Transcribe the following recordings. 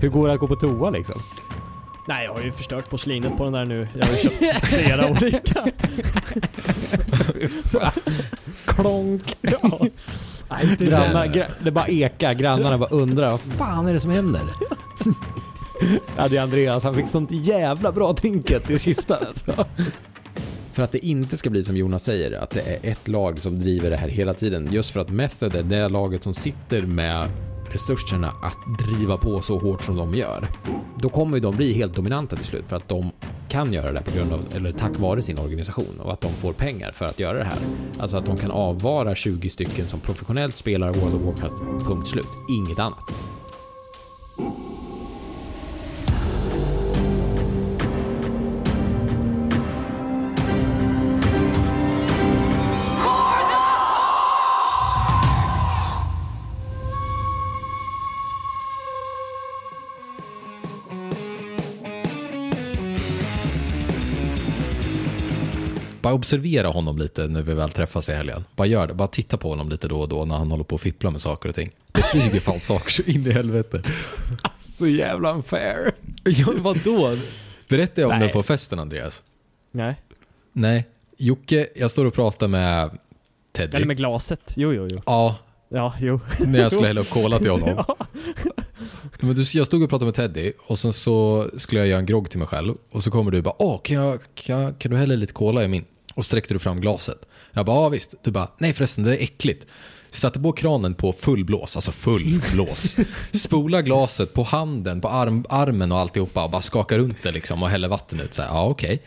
Hur går det att gå på toa liksom? Nej, jag har ju förstört porslinet på den där nu. Jag har ju köpt flera olika. Klonk! Ja. Nej, inte Grannar, gra, det bara ekar, grannarna bara undrar vad fan är det som händer? ja det är Andreas, han fick sånt jävla bra trinket i kistan alltså. För att det inte ska bli som Jonas säger, att det är ett lag som driver det här hela tiden. Just för att Method är det laget som sitter med resurserna att driva på så hårt som de gör. Då kommer ju de bli helt dominanta till slut för att de kan göra det på grund av, eller tack vare sin organisation och att de får pengar för att göra det här. Alltså att de kan avvara 20 stycken som professionellt spelar World of Warcraft, punkt slut. Inget annat. Bara observera honom lite när vi väl träffas i helgen. Bara gör det. Bara titta på honom lite då och då när han håller på och fipplar med saker och ting. Det flyger fan saker så in i helvete. Så jävla unfair. Ja, vadå? Berättade jag om Nej. det på festen, Andreas? Nej. Nej. Jocke, jag står och pratar med Teddy. Eller med glaset. Jo, jo, jo. Ja, Ja, jo. när jag skulle hälla upp cola till honom. Ja. Men du, jag stod och pratade med Teddy och sen så skulle jag göra en grogg till mig själv. Och så kommer du bara, åh, kan, jag, kan, jag, kan du hälla lite cola i min? Och sträckte du fram glaset. Jag bara, ja visst. Du bara, nej förresten, det är äckligt. Satte på kranen på full blås, alltså full blås. Spola glaset på handen, på arm, armen och alltihopa och bara skaka runt det liksom och häller vatten ut. Så här, ja okej.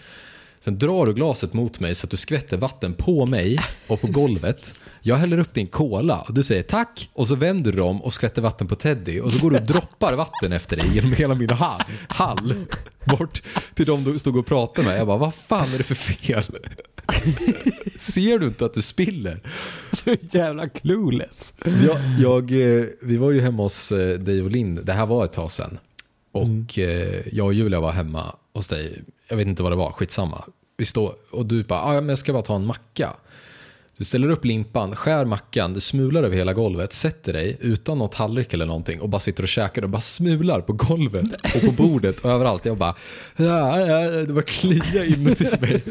Sen drar du glaset mot mig så att du skvätter vatten på mig och på golvet. Jag häller upp din cola och du säger tack och så vänder du om och skvätter vatten på Teddy och så går du och droppar vatten efter dig genom hela min ha- hall bort till de du stod och pratade med. Jag bara, vad fan är det för fel? Ser du inte att du spiller? Så jävla clueless. Jag, jag, eh, vi var ju hemma hos eh, dig och Linn, det här var ett tag sedan. Och eh, jag och Julia var hemma hos dig, jag vet inte vad det var, skitsamma. Vi står och du bara, ah, men jag ska bara ta en macka. Du ställer upp limpan, skär mackan, du smular över hela golvet, sätter dig utan någon tallrik eller någonting och bara sitter och käkar och bara smular på golvet och på bordet och överallt. Jag bara, det var klia inuti mig.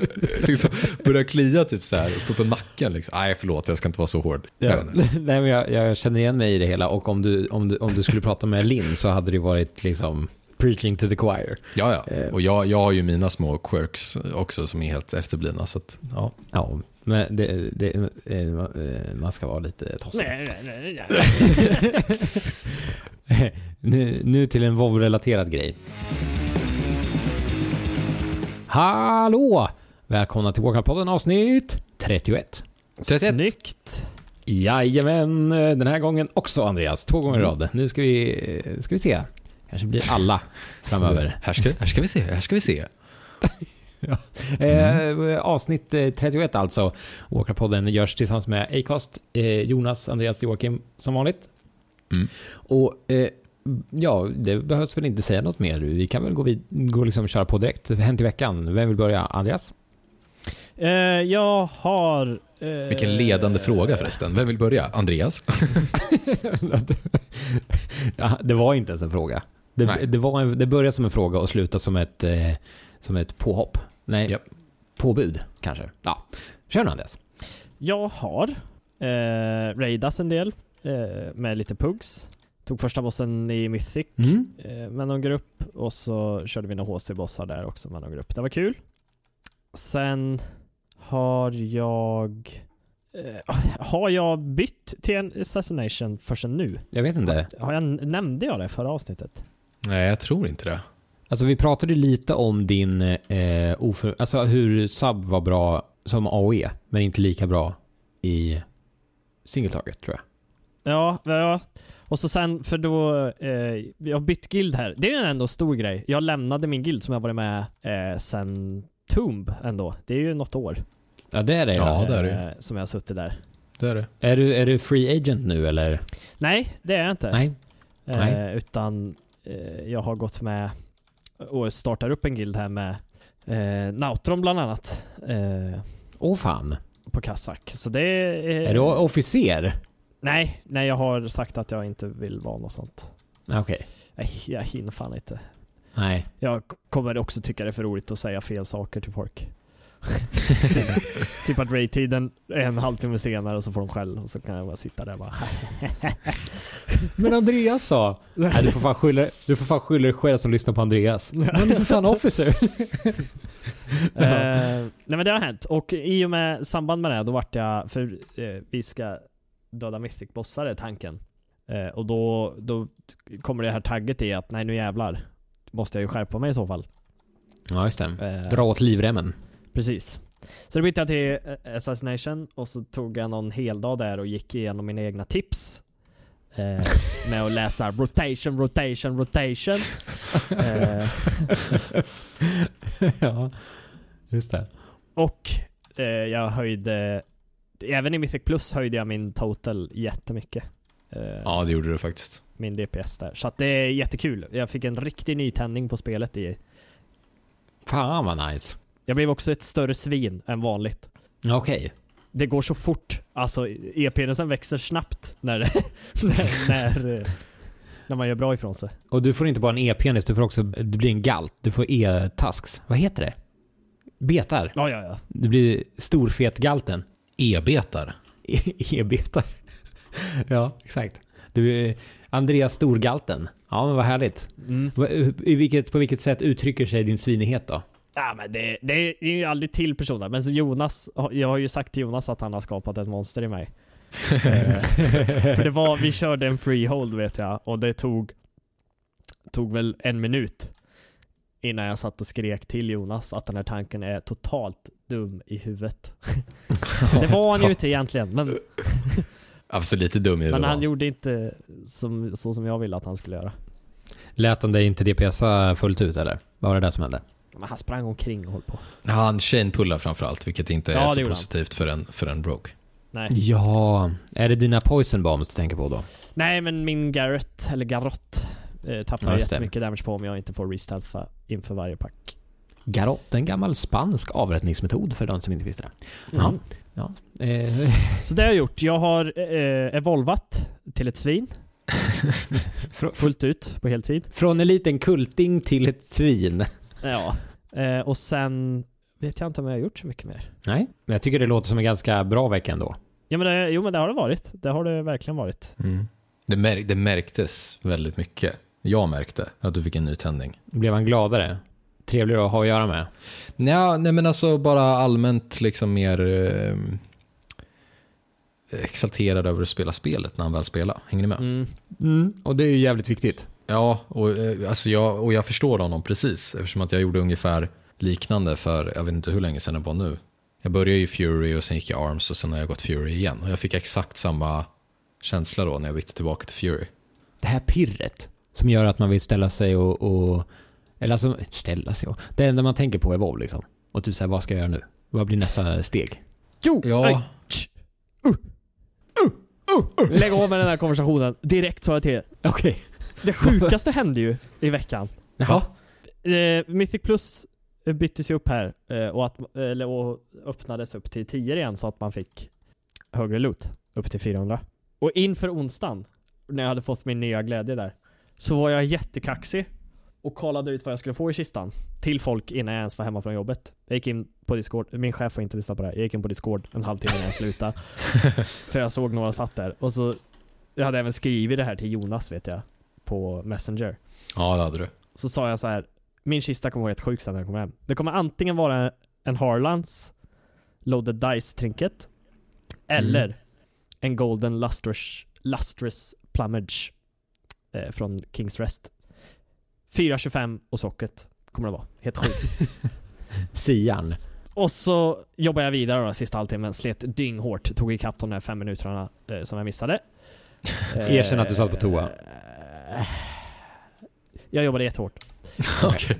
liksom, börjar klia typ så här uppe på nacken. Liksom. Nej, förlåt, jag ska inte vara så hård. Ja, nej, men jag, jag känner igen mig i det hela och om du, om du, om du skulle prata med Linn så hade det varit liksom preaching to the choir. Ja, ja. Eh. Och jag, jag har ju mina små quirks också som är helt efterblivna. Så att, ja. Ja, men det, det, eh, man ska vara lite tossig. Nej, nej, nej, nu, nu till en WoW-relaterad grej. Hallå! Välkomna till Warcraft-podden avsnitt 31. 31. Snyggt. Jajamän, den här gången också Andreas. Två gånger i rad. Nu ska vi, ska vi se. Kanske blir alla framöver. Här, ska, här ska vi se, här ska vi se. Eh, avsnitt eh, 31 alltså. Walkerpodden görs tillsammans med Acast, eh, Jonas, Andreas, Joakim som vanligt. Mm. Och eh, ja, det behövs väl inte säga något mer. Vi kan väl gå, vid, gå liksom och köra på direkt. Hänt i veckan. Vem vill börja? Andreas? Eh, jag har... Eh, Vilken ledande fråga förresten. Vem vill börja? Andreas? ja, det var inte ens en fråga. Det, det, var en, det började som en fråga och slutade som ett, eh, som ett påhopp. Nej, Japp. påbud kanske. Ja. Kör nu Andreas. Jag har eh, raidat en del eh, med lite pugs. Tog första bossen i Mythic Mm. eh, med någon grupp och så körde vi några HC-bossar där också med någon grupp. Det var kul. Sen har jag... Eh, har jag bytt till en Assassination förrän nu? Jag vet inte. Har jag, nämnde jag det förra avsnittet? Nej, jag tror inte det. Alltså vi pratade lite om din eh, oför... Alltså hur sub var bra som AOE, men inte lika bra i single target tror jag. Ja, ja. Och så sen, för då, eh, jag har bytt guild här. Det är ju ändå stor grej. Jag lämnade min guild som jag varit med eh, sen Tomb ändå. Det är ju något år Ja det är det. Ja, Ja. det är det ju. eh, som jag har suttit där. Det är det. Är, du, är du free agent nu eller? Nej, det är jag inte. Nej. Eh, nej. Utan eh, jag har gått med och startar upp en guild här med eh, Nautron bland annat. Eh, Åh fan. på Kazak. Så det är... Är du officer? Nej, nej jag har sagt att jag inte vill vara något sånt. Okej. Jag, jag hinner fan inte. Nej. Jag kommer också tycka det är för roligt att säga fel saker till folk. typ, att raid-tiden är en halvtimme senare och så får de skäll och så kan jag bara sitta där och bara Men Andreas sa... Nej, du får fan skylla, du får fan skylla dig själv som lyssnar på Andreas. Men du för fan officer. Eh, nej men det har hänt och i och med samband med det då vart jag, för eh, vi ska döda mythic bossar är tanken. Eh, och då, då kommer det här tagget i att nej nu jävlar. Måste jag ju skärpa mig i så fall. Ja just det. Eh, Dra åt livremmen. Precis. Så då bytte jag till eh, Assassination och så tog jag någon heldag där och gick igenom mina egna tips. Eh, med att läsa rotation, rotation, rotation. Eh, ja. Just det. och eh, jag höjde, även i Mythic Plus höjde jag min total jättemycket. Eh, Ja, det gjorde du faktiskt. Min DPS där. Så att det är jättekul. Jag fick en riktig nytändning på spelet i. Fan vad nice. Jag blev också ett större svin än vanligt. Okej. det går så fort. Alltså e-penisen växer snabbt när, när, när, eh, när man gör bra ifrån sig. Och du får inte bara en e-penis, du får också... Det blir en galt. Du får e-tasks. Vad heter det? Betar. Ja, ja, ja. Det blir storfetgalten. E-betar. E- E-betar. ja, exakt. Du är Andreas Storgalten. Ja, men vad härligt. Mm. Vilket, på vilket sätt uttrycker sig din svinighet då? Ja, men det, det är ju aldrig till personer. Men så Jonas, jag har ju sagt till Jonas att han har skapat ett monster i mig. Eh, För det var, vi körde en freehold vet jag och det tog, tog väl en minut innan jag satt och skrek till Jonas att den här tanken är totalt dum i huvudet. det var han ju inte egentligen, men, Alltså lite dum i men huvudet. han va? gjorde inte som, så som jag ville att han skulle göra. Lät han dig inte DPSa fullt ut eller? Vad var det där som hände? Men han sprang omkring och höll på. Han chainpullar framförallt, vilket inte Ja, är så han. positivt för en, för en broke. Nej. Ja, är det dina poison bombs du tänker på då? Nej men min Garrett, eller Garrott, eh, tappar Ja, det. jättemycket damage på om jag inte får restalfa inför varje pack. Garott, en gammal spansk avrättningsmetod för de som inte visste det. Ja. Mm. Ja. Eh, Så det har jag gjort. Jag har eh, evolvat till ett svin. fr- Fullt ut på heltid. från en liten kulting till ett svin. Ja. Eh, och sen vet jag inte om jag har gjort så mycket mer. Nej, men jag tycker det låter som en ganska bra vecka ändå. Ja, men det, jo men det har det varit. Det har det verkligen varit. Mm. Det, mär, det märktes väldigt mycket. Jag märkte att du fick en ny tändning. Blev han gladare? Trevligare att ha att göra med? Nja, nej men alltså bara allmänt liksom mer eh, exalterad över att spela spelet när han väl spelar. Hänger ni med? Mm. Mm, och det är ju jävligt viktigt. Ja, och, eh, alltså jag, och jag förstår honom precis eftersom att jag gjorde ungefär liknande för, jag vet inte hur länge sedan det var nu. Jag började i Fury och sen gick jag Arms och sen har jag gått Fury igen. Och jag fick exakt samma känsla då när jag bytte tillbaka till Fury. Det här pirret som gör att man vill ställa sig och... och eller alltså, ställa sig och... Det enda man tänker på är WoW liksom. Och typ såhär, vad ska jag göra nu? Vad blir nästa steg? Jo! Ja. Oj. Tsch. Uh. Uh. Uh. Lägg av med den här konversationen. Direkt sa jag till er. Okej. Det sjukaste hände ju i veckan. Jaha. Eh, Mythic Plus byttes ju upp här eh, och, att, eller, och öppnades upp till 10 igen så att man fick högre loot. Upp till 400. Och inför onsdagen, när jag hade fått min nya glädje där, så var jag jättekaxig och kollade ut vad jag skulle få i kistan till folk innan jag ens var hemma från jobbet. Jag gick in på Discord, min chef får inte lyssna på det här. Jag gick in på Discord en halvtimme innan jag slutade. för jag såg några satt där och så jag hade även skrivit det här till Jonas vet jag, på Messenger. Ja, det hade du. Så sa jag så här. min kista kommer vara helt sjuk sen när jag kommer hem. Det kommer antingen vara en Harlands Loaded Dice trinket, eller Mm. en Golden Lustrous, Lustrous Plumage eh, från Kings Rest. 4,25 och socket kommer det vara. Helt sjukt. Sian. Och så jobbade jag vidare då, sista halvtimmen, slet dynghårt, tog ikapp de där fem minuterna eh, som jag missade. Erkänn att du satt på toa. Jag jobbade jättehårt. Okej.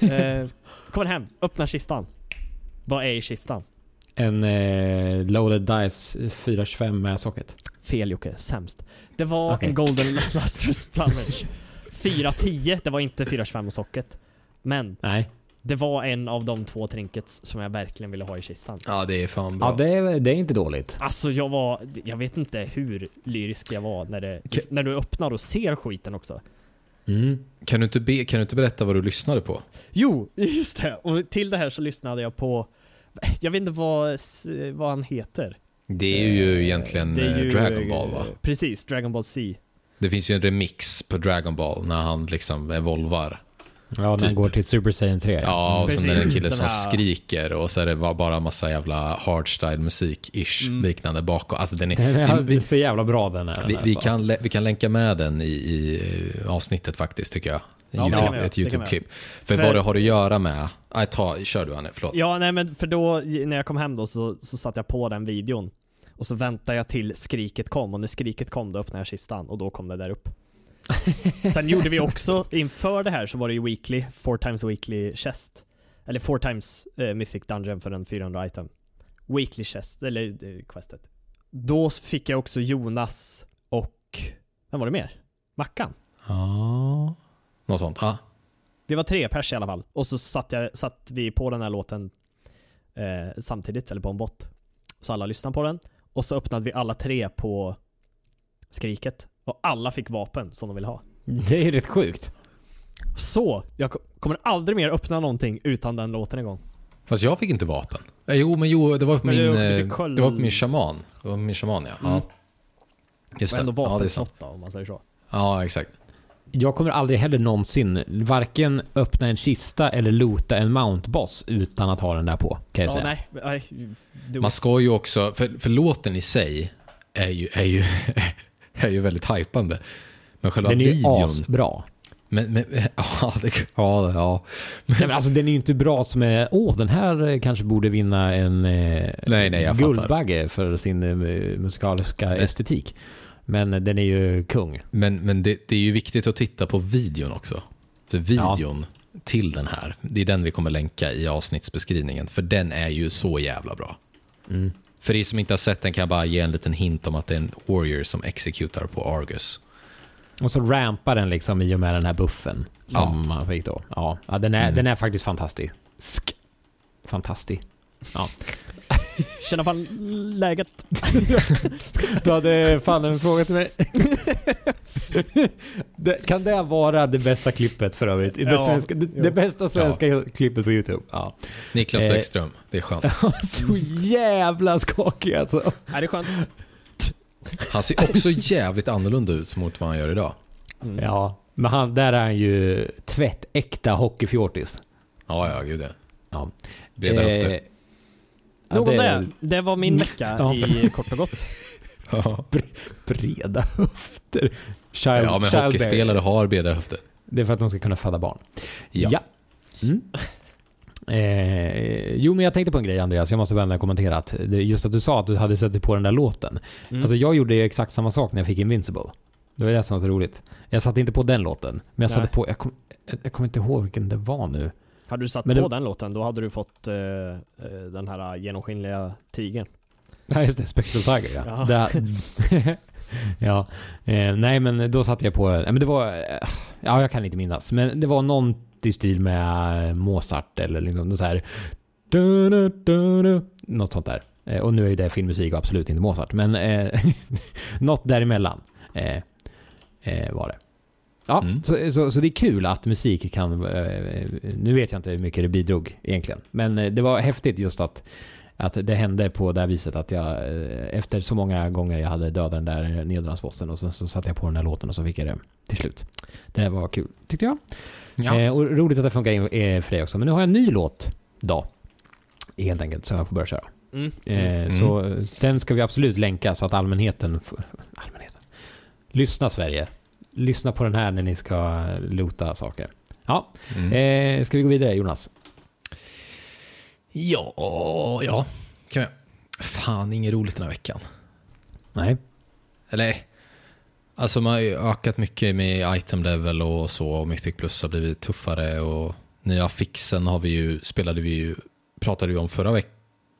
eh, kommer hem, öppnar kistan. Vad är i kistan? En eh, loaded dice 425 med socket. Fel Jocke, sämst. Det var Okej. en Golden Lustrous Plumage. 410, det var inte 425 och socket. Men Nej. Det var en av de två trinkets som jag verkligen ville ha i kistan. Ja, det är fan bra. Ja, det är, det är inte dåligt. Alltså jag var, jag vet inte hur lyrisk jag var när, det, Okej. när du öppnar och ser skiten också. Mm. Kan, du inte be, kan du inte berätta vad du lyssnade på? Jo, just det. Och till det här så lyssnade jag på, jag vet inte vad, vad han heter. Det är ju Eh, egentligen är eh, ju, Dragon Ball va? Precis, Dragon Ball Z. Det finns ju en remix på Dragon Ball när han liksom evolvar. Ja, Typ. går till Super Saiyan 3. Ja, och sen är det en Precis, kille den som här- skriker och så är det bara- massa jävla hardstyle musik-ish Mm. liknande bakom. Alltså den är, Den är, vi, så jävla bra den är. vi, vi, kan, vi kan länka med den i, i avsnittet faktiskt tycker jag. Ja, YouTube, ett YouTube-klipp. För, För- vad det har att göra med... Nej, ta, kör du Anne, förlåt. Ja, nej men för då, när jag kom hem då så, så satte jag på den videon. Och så väntade jag till skriket kom och när skriket kom då öppnade jag kistan och då kom det där upp. Sen gjorde vi också, inför det här så var det ju weekly, four times weekly chest. Eller four times eh, mythic dungeon för en 400 item. Weekly chest, eller eh, questet. Då fick jag också Jonas och, vem var det mer? Mackan. Ja. Något sånt. Ja. Vi var tre pers i alla fall. Och så satt, jag, satt vi på den här låten eh, samtidigt, eller på en bot. Så alla lyssnade på den. Och så öppnade vi alla tre på skriket. Och alla fick vapen som de ville ha. Det är rätt sjukt. Så, jag ko- kommer aldrig mer öppna någonting utan den låten igång. Fast jag fick inte vapen. Eh, Jo, men jo, det var på Men min, eh, det var på min shaman. Det var på min shaman, ja. Mm. ja. Just det. ändå Ja, det är sant. vapenslott då, om man säger så. Ja, exakt. Jag kommer aldrig heller någonsin varken öppna en kista eller loota en mountboss utan att ha den där på. Kan jag Ja, säga. nej. nej du, Man ska ju också, för, för låten i sig är ju, är ju, är ju väldigt hypande. Men själva Den är ju videon... asbra. Men, men, ja, det, ja, ja. Nej, men alltså den är ju inte bra som är, åh den här eh, kanske borde vinna en eh, Nej, nej, jag fattar. Guldbagge för sin eh, musikaliska Nej. estetik. Men den är ju kung. Men, men det, det är ju viktigt att titta på videon också. För videon till den här, det är den vi kommer länka i avsnittsbeskrivningen. För den är ju så jävla bra. Mm. För er som inte har sett den kan jag bara ge en liten hint om att det är en warrior som exekutar på Argus. Och så rampar den liksom i och med den här buffen som man fick då. Ja, ja den, är, Mm. den är faktiskt fantastisk. Sk. Fantastisk. Ja. känner fan läget. Du hade fan en fråga till mig. det, kan det vara det bästa klippet för övrigt? Det, Ja, svenska, det, det bästa svenska klippet på YouTube? Ja. Niklas Eh. Bäckström, det är skönt. Så jävla skakig alltså. Är det skönt? Han ser också jävligt annorlunda ut mot vad han gör idag. Mm. Ja, men han, där är han ju tvättäkta hockeyfjortis. Ja, ja, gud ja. Ja. Breda Eh, höfter. Ja, Nog om det det. var min vecka Ja. i kort och gott. Breda höfter. Child, Ja, men child hockeyspelare har breda höfter. Det är för att de ska kunna föda barn. Ja. Mm. Eh, jo, men jag tänkte på en grej Andreas, jag måste vända och kommentera att just att du sa att du hade sett på den där låten. Mm. Alltså jag gjorde exakt samma sak när jag fick Invincible. Det var det som var så roligt. Jag satte inte på den låten, men jag Nej. satte på, jag, kom, jag, jag kommer inte ihåg vilken det var nu. Hade du satt Men på det- den låten, då hade du fått eh, eh, den här genomskinliga tigern. Nej just det, Spectral Tiger ja. Ja. Ja. Eh, nej men då satte jag på, nej men det var, eh, ja jag kan inte minnas, men det var någon i stil med Mozart eller liksom så här. Du, du, du, du, något sånt där. Eh, och nu är ju det filmmusik och absolut inte Mozart, men eh, något däremellan eh, eh, var det. Ja, Mm. så, så, så det är kul att musik kan, eh, nu vet jag inte hur mycket det bidrog egentligen, men eh, det var häftigt just att Att det hände på det här viset att jag eh, efter så många gånger jag hade dödat den där nedransbossen och sen så satte jag på den här låten och så fick jag det till slut. Det var kul, tyckte jag. Ja. Eh, och roligt att det funkar för dig också. Men nu har jag en ny låt då. Helt enkelt, så jag får börja köra. Mm. Eh, Mm. Så den ska vi absolut länka så att allmänheten... får- Allmänheten? Lyssna Sverige. Lyssna på den här när ni ska loota saker. Ja, Mm. eh, ska vi gå vidare Jonas? Ja, ja. Kan jag. Fan, inget roligt den här veckan. Nej. Eller, alltså man har ju ökat mycket med item level och så. Och Mythic Plus har blivit tuffare och nya fixen har vi ju, spelade vi ju, pratade vi om förra veckan.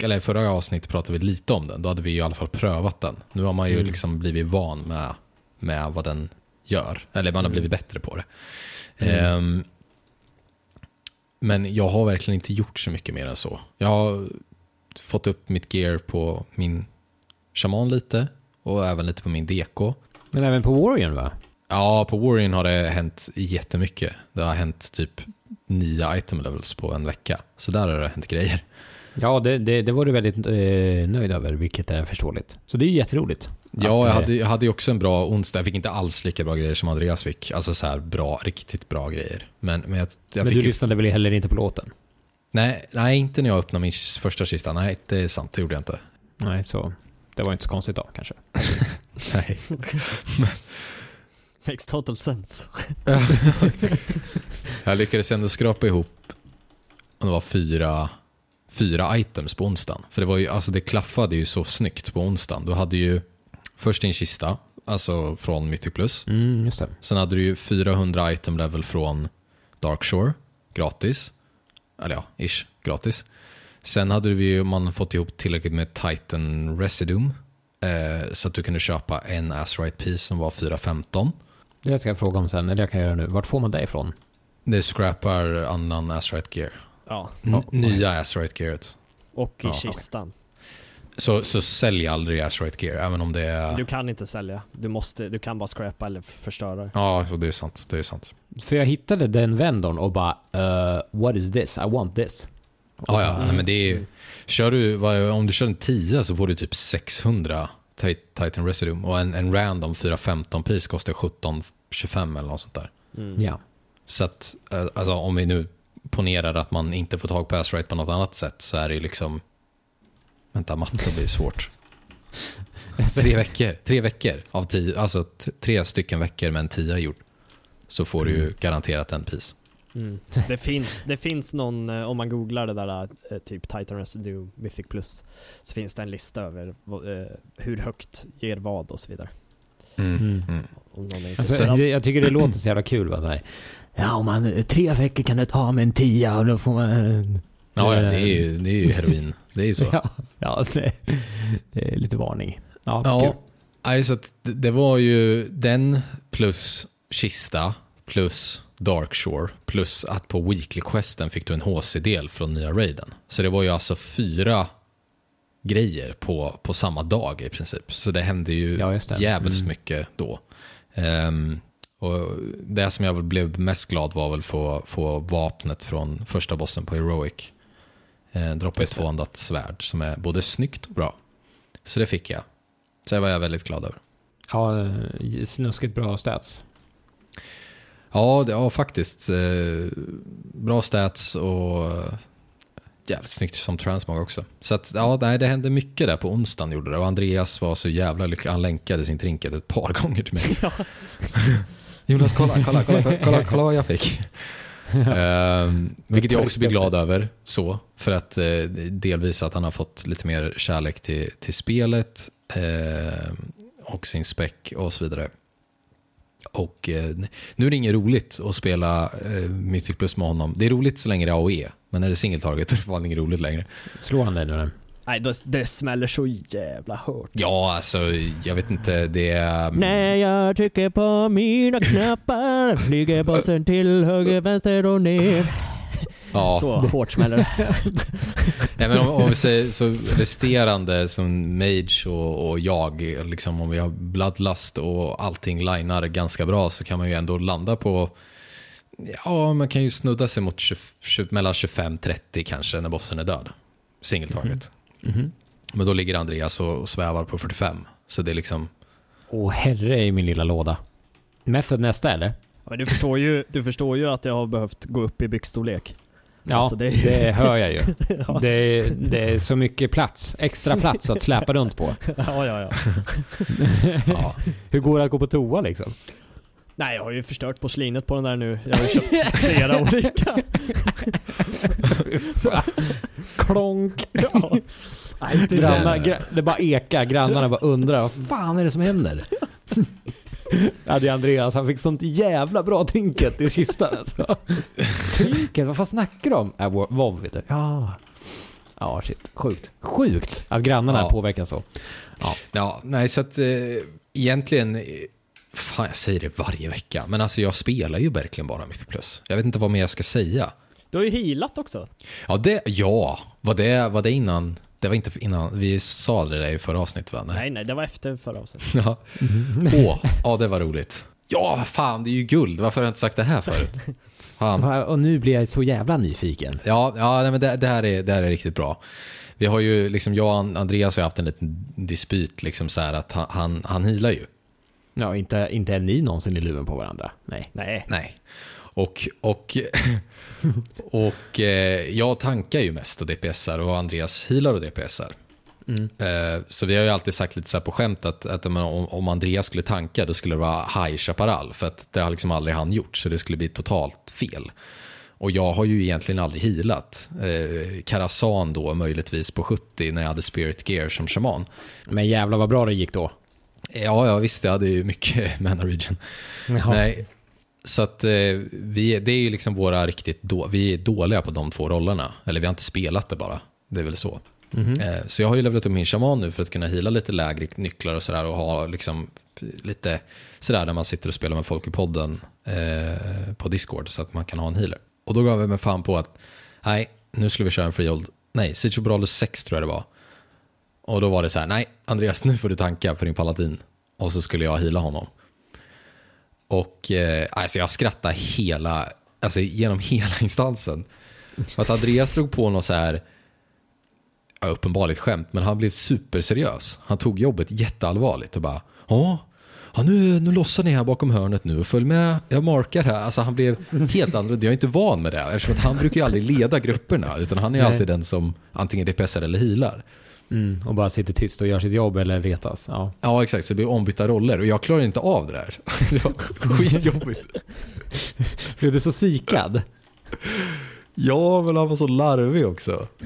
Eller förra avsnittet pratade vi lite om den. Då hade vi ju i alla fall prövat den. Nu har man ju Mm. liksom blivit van med, med vad den gör. Eller man har Mm. blivit bättre på det. Mm. Ehm, men jag har verkligen inte gjort så mycket mer än så. Jag har fått upp mitt gear på min shaman lite och även lite på min DK. Men även på Warrior va? Ja, på Warrior har det hänt jättemycket. Det har hänt typ nio item levels på en vecka. Så där har det hänt grejer. Ja, det, det, det var du väldigt eh, nöjd över, vilket är förståeligt. Så det är jätteroligt. Ja, jag eh, hade, jag hade ju också en bra onsdag. Jag fick inte alls lika bra grejer som Andreas fick. Alltså så här bra, riktigt bra grejer. Men, men jag, jag Men fick du ju... lyssnade väl heller inte på låten? Nej, nej, inte när jag öppnade min första kista. Nej, det är sant. Det gjorde jag inte. Nej, så det var inte så konstigt då kanske. Nej. Makes total sense. Jag lyckades ändå skrapa ihop om det var fyra, fyra items på onsdagen. För det, var ju, alltså det klaffade ju så snyggt på onsdagen. Du hade ju först din kista, alltså från Mythic Plus. Mm, just det. Sen hade du ju 400 item level från Darkshore, gratis. Eller ja, ish, gratis. Sen hade vi ju man fått ihop tillräckligt med Titan Residuum. Eh, så att du kunde köpa en Azurite Piece som var 415. Det ska jag fråga om sen, eller jag kan göra nu. Vart får man det ifrån? Det scrappar annan Azurite Gear. Ja, N- nya Azurite Gearet. och i Ja, kistan. Så, så sälj aldrig Azurite Gear, även om det är... Du kan inte sälja. Du, måste, du kan bara scrappa eller förstöra. Ja, och det är sant. Det är sant. För jag hittade den vendorn och bara uh, What is this? I want this. Ja, ja. Mm. Nej, men det är, kör du, vad- om du kör en 10 så får du typ 600 Ti- Titan Residuum och en, en random 415 pris kostar 1725 eller något sånt där. Mm. Ja. Så att, eh, alltså om vi nu ponerar att man inte får tag på Azurite på något annat sätt så är det ju liksom... Vänta, matte blir svårt. Tre veckor, tre veckor av tio, alltså tre stycken veckor med en tia gjord. Så får du ju garanterat en pris. Mm. Det, finns, det finns någon, eh, om man googlar det där eh, typ Titan Residue Mythic Plus, så finns det en lista över eh, hur högt ger vad och så vidare. Mm. Mm. Mm. Alltså, jag tycker det låter så jävla kul. Va? Ja, om man, tre veckor kan det ta med en tia och då får man... Ja, det är ju, det är ju heroin. Det är ju så. Ja, ja det, det är lite varning. Ja, Ja, nej, så det- var ju den plus kista plus Darkshore plus att på Weekly Questen fick du en HC-del från nya raiden. Så det var ju alltså fyra grejer på, på samma dag i princip. Så det hände ju Ja, det. jävligt Mm. mycket då. Ehm, och det som jag blev mest glad var väl få, få vapnet från första bossen på Heroic. Eh, droppa ett tvåandat svärd som är både snyggt och bra. Så det fick jag. Så det var jag väldigt glad över. Ja, eh, snuskigt bra stats. Ja, det, ja faktiskt. Eh, bra stats och eh, jävligt snyggt som transmog också. Så att, ja, nej, det hände mycket där på onsdagen gjorde det. Och Andreas var så jävla lycklig. Han länkade sin trinket ett par gånger till mig. Jonas, kolla, kolla, kolla, kolla, kolla, kolla vad jag fick. Ehm, vilket jag också blir glad över. Så, för att eh, delvis att han har fått lite mer kärlek till, till spelet eh, och sin spec och så vidare. Och eh, nu är det inget roligt att spela eh, Mythic Plus med honom. Det är roligt så länge det är AOE, men när det är single target är det fan inget roligt längre. Slår han dig nu? Nej, det, det smäller så jävla hårt. Ja, alltså jag vet inte, det är... När jag trycker på mina knappar flyger bossen till höger, vänster och ner. Ja, Så hårt smäller det. Nej, men om, om vi säger så resterande som Mage och, och jag, liksom om vi har Bloodlust och allting linar ganska bra så kan man ju ändå landa på Ja, man kan ju snudda sig mot 20, 20, mellan 25-30 kanske när bossen är död. Single target. Men då ligger Andreas och, svävar på 45. Så det är liksom, Åh herre i min lilla låda. Method nästa eller? Men du, förstår ju, du förstår ju att jag har behövt gå upp i byxstorlek. Ja, Alltså, det det, är- hör jag ju. Ja. Det, är- det är så mycket plats, extra plats att släpa runt på. ja, ja, ja. ja. Hur går det att gå på toa liksom? Nej, jag har ju förstört porslinet på den där nu. Jag har ju köpt flera olika. Klonk! Ja. Nej, inte Grannar, det. gra- det bara ekar, grannarna bara undrar vad fan är det som händer? Ja, det är Andreas, han fick sånt jävla bra trinket i kistan alltså. Trinket, vad fan snackar de om? Äh, Vo- Vov vet du. Ja. Ja, shit. Sjukt. Sjukt att grannarna Ja. påverkas så. Ja, nej så att eh, egentligen, eh, fan jag säger det varje vecka, men alltså jag spelar ju verkligen bara mitt plus. Jag vet inte vad mer jag ska säga. Du har ju healat också. Ja, det, ja, var det, var det innan, det var inte innan, vi sa det där i förra avsnittet va? Nej, nej, det var efter förra avsnittet. Ja. Åh, ja det var roligt. Ja, fan det är ju guld, varför har jag inte sagt det här förut? Fan. Och nu blir jag så jävla nyfiken. Ja, ja nej, men det, det, här är, det här är riktigt bra. Vi har ju, liksom jag och Andreas har haft en liten dispyt, liksom så här att han, han, han healar ju. Ja, inte, inte är ni någonsin i luven på varandra. Nej. Nej. Nej. Och, och, och eh, jag tankar ju mest och DPSar och Andreas healar och DPSar. Eh, så vi har ju alltid sagt lite så här på skämt att, att om, om Andreas skulle tanka då skulle det vara High Chaparral för att det har liksom aldrig han gjort så det skulle bli totalt fel. Och jag har ju egentligen aldrig healat. Eh, Karasan då möjligtvis på 70 när jag hade Spirit Gear som shaman. Men jävlar vad bra det gick då. Ja, ja visst, jag hade ju mycket mana region. Jaha. Nej, så att eh, vi, det är ju liksom våra riktigt då, vi är dåliga på de två rollerna. Eller vi har inte spelat det bara, det är väl så. Eh, så jag har ju levlat upp min shaman nu för att kunna hila lite lägre nycklar och sådär och ha liksom lite sådär när man sitter och spelar med folk i podden eh, på Discord så att man kan ha en healer. Och då gav jag mig fan på att nej, nu skulle vi köra en freehold, nej, Siege of Brawlers 6 tror jag det var. Och då var det så här, nej Andreas nu får du tanka för din paladin. Och så skulle jag hila honom. Och eh, alltså jag skrattade hela, alltså genom hela instansen. För att Andreas drog på något så här, ja, uppenbarligt skämt, men han blev superseriös. Han tog jobbet jätteallvarligt och bara, ja, ja nu, nu lossar ni här bakom hörnet nu och följ med, jag markar här. Alltså han blev helt annorlunda, jag är inte van med det. Eftersom att han brukar ju aldrig leda grupperna, utan han är Nej. alltid den som antingen DPSar eller healar. Mm, och bara sitter tyst och gör sitt jobb eller retas. Ja. Ja, exakt. Så det blir ombytta roller och jag klarar inte av det där. Det var skitjobbigt. Blev du så psykad? Ja, men han var så larvig också.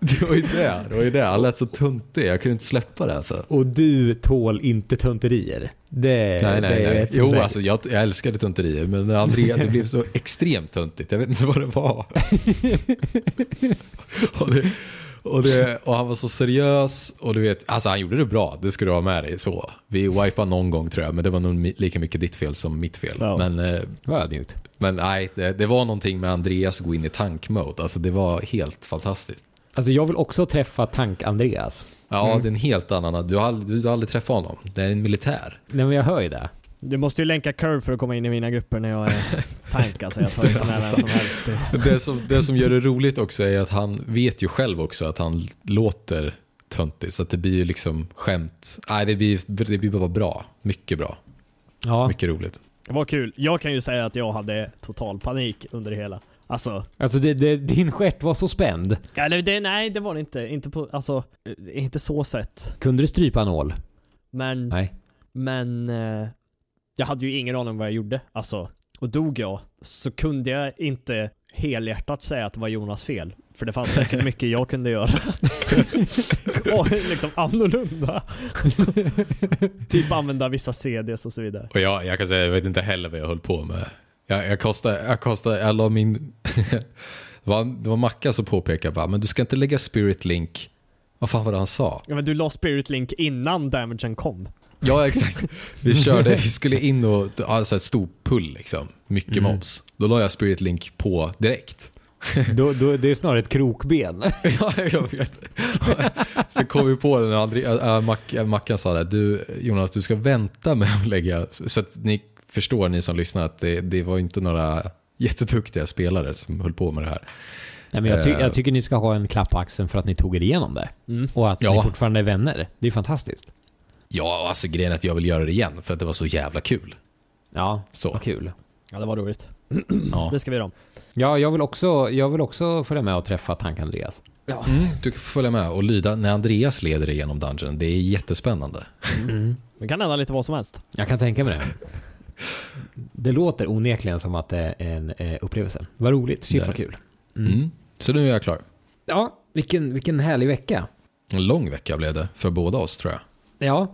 Det var ju det. Det var ju det. Han lät så tuntig. Jag kunde inte släppa det alltså. Och du tål inte tunterier. Det, Nej, det nej, är nej. Jo, säkert. alltså jag, jag älskade tunterier, men Andrea, det blev så extremt tuntigt. Jag vet inte vad det var. det, och, det, och han var så seriös och du vet, alltså han gjorde det bra, det ska du ha med dig så. Vi wipade någon gång tror jag, men det var nog lika mycket ditt fel som mitt fel. Ja. Men, eh, Vad ödmjukt. men nej, det, det var någonting med Andreas gå in i tankmode, alltså det var helt fantastiskt. Alltså jag vill också träffa Tank-Andreas. Ja, det är en helt annan, du har, aldrig, du har aldrig träffat honom. Det är en militär. Nej men jag hör ju det. Du måste ju länka curve för att komma in i mina grupper när jag är tank alltså. Jag tar inte med vem som helst. Det som, det som gör det roligt också är att han vet ju själv också att han låter töntig. Så att det blir ju liksom skämt. Nej, det blir, det blir bara bra. Mycket bra. Ja. Mycket roligt. Var kul. Jag kan ju säga att jag hade total panik under det hela. Alltså, Alltså det, det, din stjärt var så spänd. eller det, nej det var det inte. Inte på, alltså, inte så sett. Kunde du strypa en ål? Men, Nej. men eh, jag hade ju ingen aning om vad jag gjorde. Alltså, och dog jag så kunde jag inte helhjärtat säga att det var Jonas fel. För det fanns säkert mycket jag kunde göra. och liksom annorlunda. typ använda vissa CDs och så vidare. Och jag, jag kan säga, jag vet inte heller vad jag höll på med. Jag, jag kostade, jag kostade, jag la min... det, var, det var Macka som påpekade bara, men du ska inte lägga Spirit Link. Vad fan var det han sa? Ja, men du la Spirit Link innan damagen kom. Ja, exakt. Vi körde, vi skulle in och, alltså ett stor pull liksom. Mycket Mm. mobs. Då la jag Spirit Link på direkt. Då, då, det är snarare ett krokben. Ja, jag vet. Så kom vi på det när André, äh, Mac, Mackan sa det. Du, Jonas, du ska vänta med att lägga... Så att ni förstår, ni som lyssnar, att det, det var inte några jätteduktiga spelare som höll på med det här. Nej, men jag, ty Eh. jag tycker ni ska ha en klapp på axeln för att ni tog er igenom det. Mm. Och att Ja. ni fortfarande är vänner. Det är fantastiskt. Ja, alltså grejen är att jag vill göra det igen för att det var så jävla kul. Ja, Så. vad kul. Ja, det var roligt. Ja. Det ska vi göra om. Ja, jag vill också, jag vill också följa med och träffa Tank Andreas. Ja. Mm, du kan få följa med och lyda när Andreas leder dig genom dungeon. Det är jättespännande. Det kan hända lite vad som helst. Jag kan tänka mig det. Det låter onekligen som att det är en eh, upplevelse. Vad roligt. Shit vad kul. Mm. Så nu är jag klar. Ja, vilken, vilken härlig vecka. En lång vecka blev det för båda oss tror jag. Ja,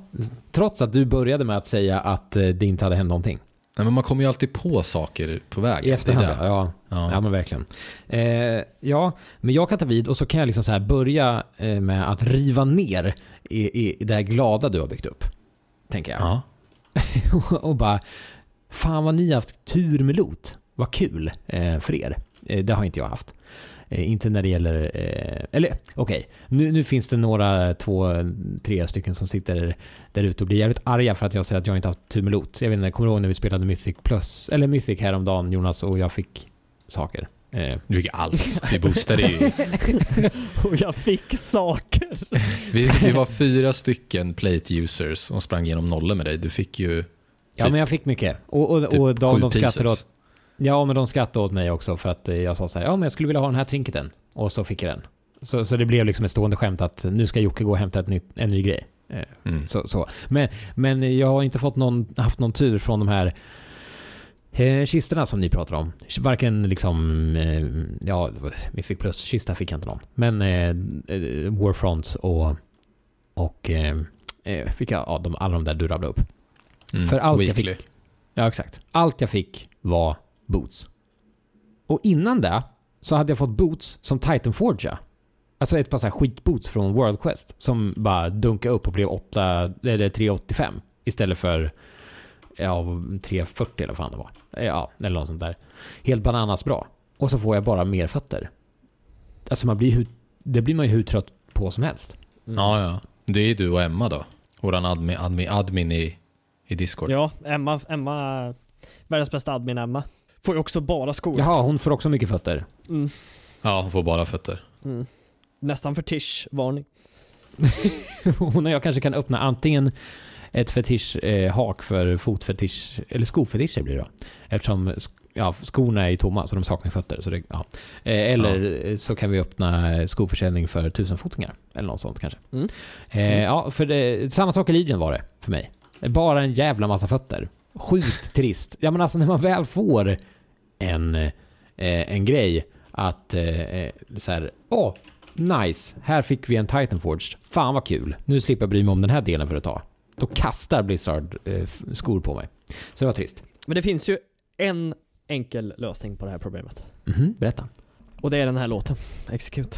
trots att du började med att säga att eh, det inte hade hänt någonting. Nej, men man kommer ju alltid på saker på vägen. I efterhand, Det det. ja. Ja. Ja men verkligen. Eh, ja, men jag kan ta vid och så kan jag liksom så här börja eh, med att riva ner i, i det här glada du har byggt upp. Tänker jag. Ja. och bara, fan vad ni har haft tur med lot. Vad kul eh, för er. Eh, det har inte jag haft. Eh, inte när det gäller, eh, eller okej, nu, nu finns det några, två, tre stycken som sitter där ute och blir jävligt arga för att jag säger att jag inte haft tur med lot. Jag vet inte, kommer du ihåg när vi spelade Mythic Plus, eller Mythic häromdagen Jonas och jag fick saker. Eh, Du fick allt. Vi boostade ju. Och jag fick saker. Vi, vi var fyra stycken plate users som sprang igenom nollor med dig. Du fick ju ja Typ- men jag fick mycket. Och, och, typ och de, de skrattade åt Ja, men de skrattade åt mig också för att eh, jag sa så här, ja men jag skulle vilja ha den här trinketen. Och så fick jag den. Så, så det blev liksom ett stående skämt att nu ska Jocke gå och hämta ett nytt, en ny grej. Eh, Mm. Så, så. Men, men jag har inte fått någon, haft någon tur från de här eh, kistorna som ni pratar om. Varken liksom, eh, ja, Mythic Plus-kista fick jag inte någon. Men eh, eh, Warfronts och, och eh, fick jag, ja, de, alla de där du rabblade upp. Mm. För allt jag Weekly. fick. Ja, exakt. Allt jag fick var boots. Och innan det så hade jag fått boots som Titan Forge. Alltså ett par så här skitboots från World Quest som bara dunkade upp och blev 8, eller 385 istället för ja, 340 eller vad fan det var. Ja, eller något sånt där. Helt bananas bra. Och så får jag bara mer fötter. Alltså man blir hur, det blir man ju hur trött på som helst. Ja, ja. Det är du och Emma då. Våran admin, admin, admin i, i Discord. Ja, Emma, Emma, världens bästa admin Emma. Får ju också bara skor. Jaha, hon får också mycket fötter. Mm. Ja, hon får bara fötter. Mm. Nästan fetisch-varning. Hon och jag kanske kan öppna antingen ett fetischhak för fotfetisch, eller skofetischer blir det då. Eftersom ja, skorna är tomma så de saknar fötter. Så det, ja. Eh, Eller eh, så kan vi öppna skoförsäljning för tusenfotingar. Eller något sånt kanske. Mm. Eh, ja, för det, samma sak i Legion var det för mig. Bara en jävla massa fötter. Sjukt trist. Ja men alltså när man väl får en, eh, en grej att eh, eh, så här, åh, nice, här fick vi en Titanforged. Fan vad kul. Nu slipper jag bry mig om den här delen för ett tag. Då kastar Blizzard eh, skor på mig. Så det var trist. Men det finns ju en enkel lösning på det här problemet. Mhm, berätta. Och det är den här låten, Execute.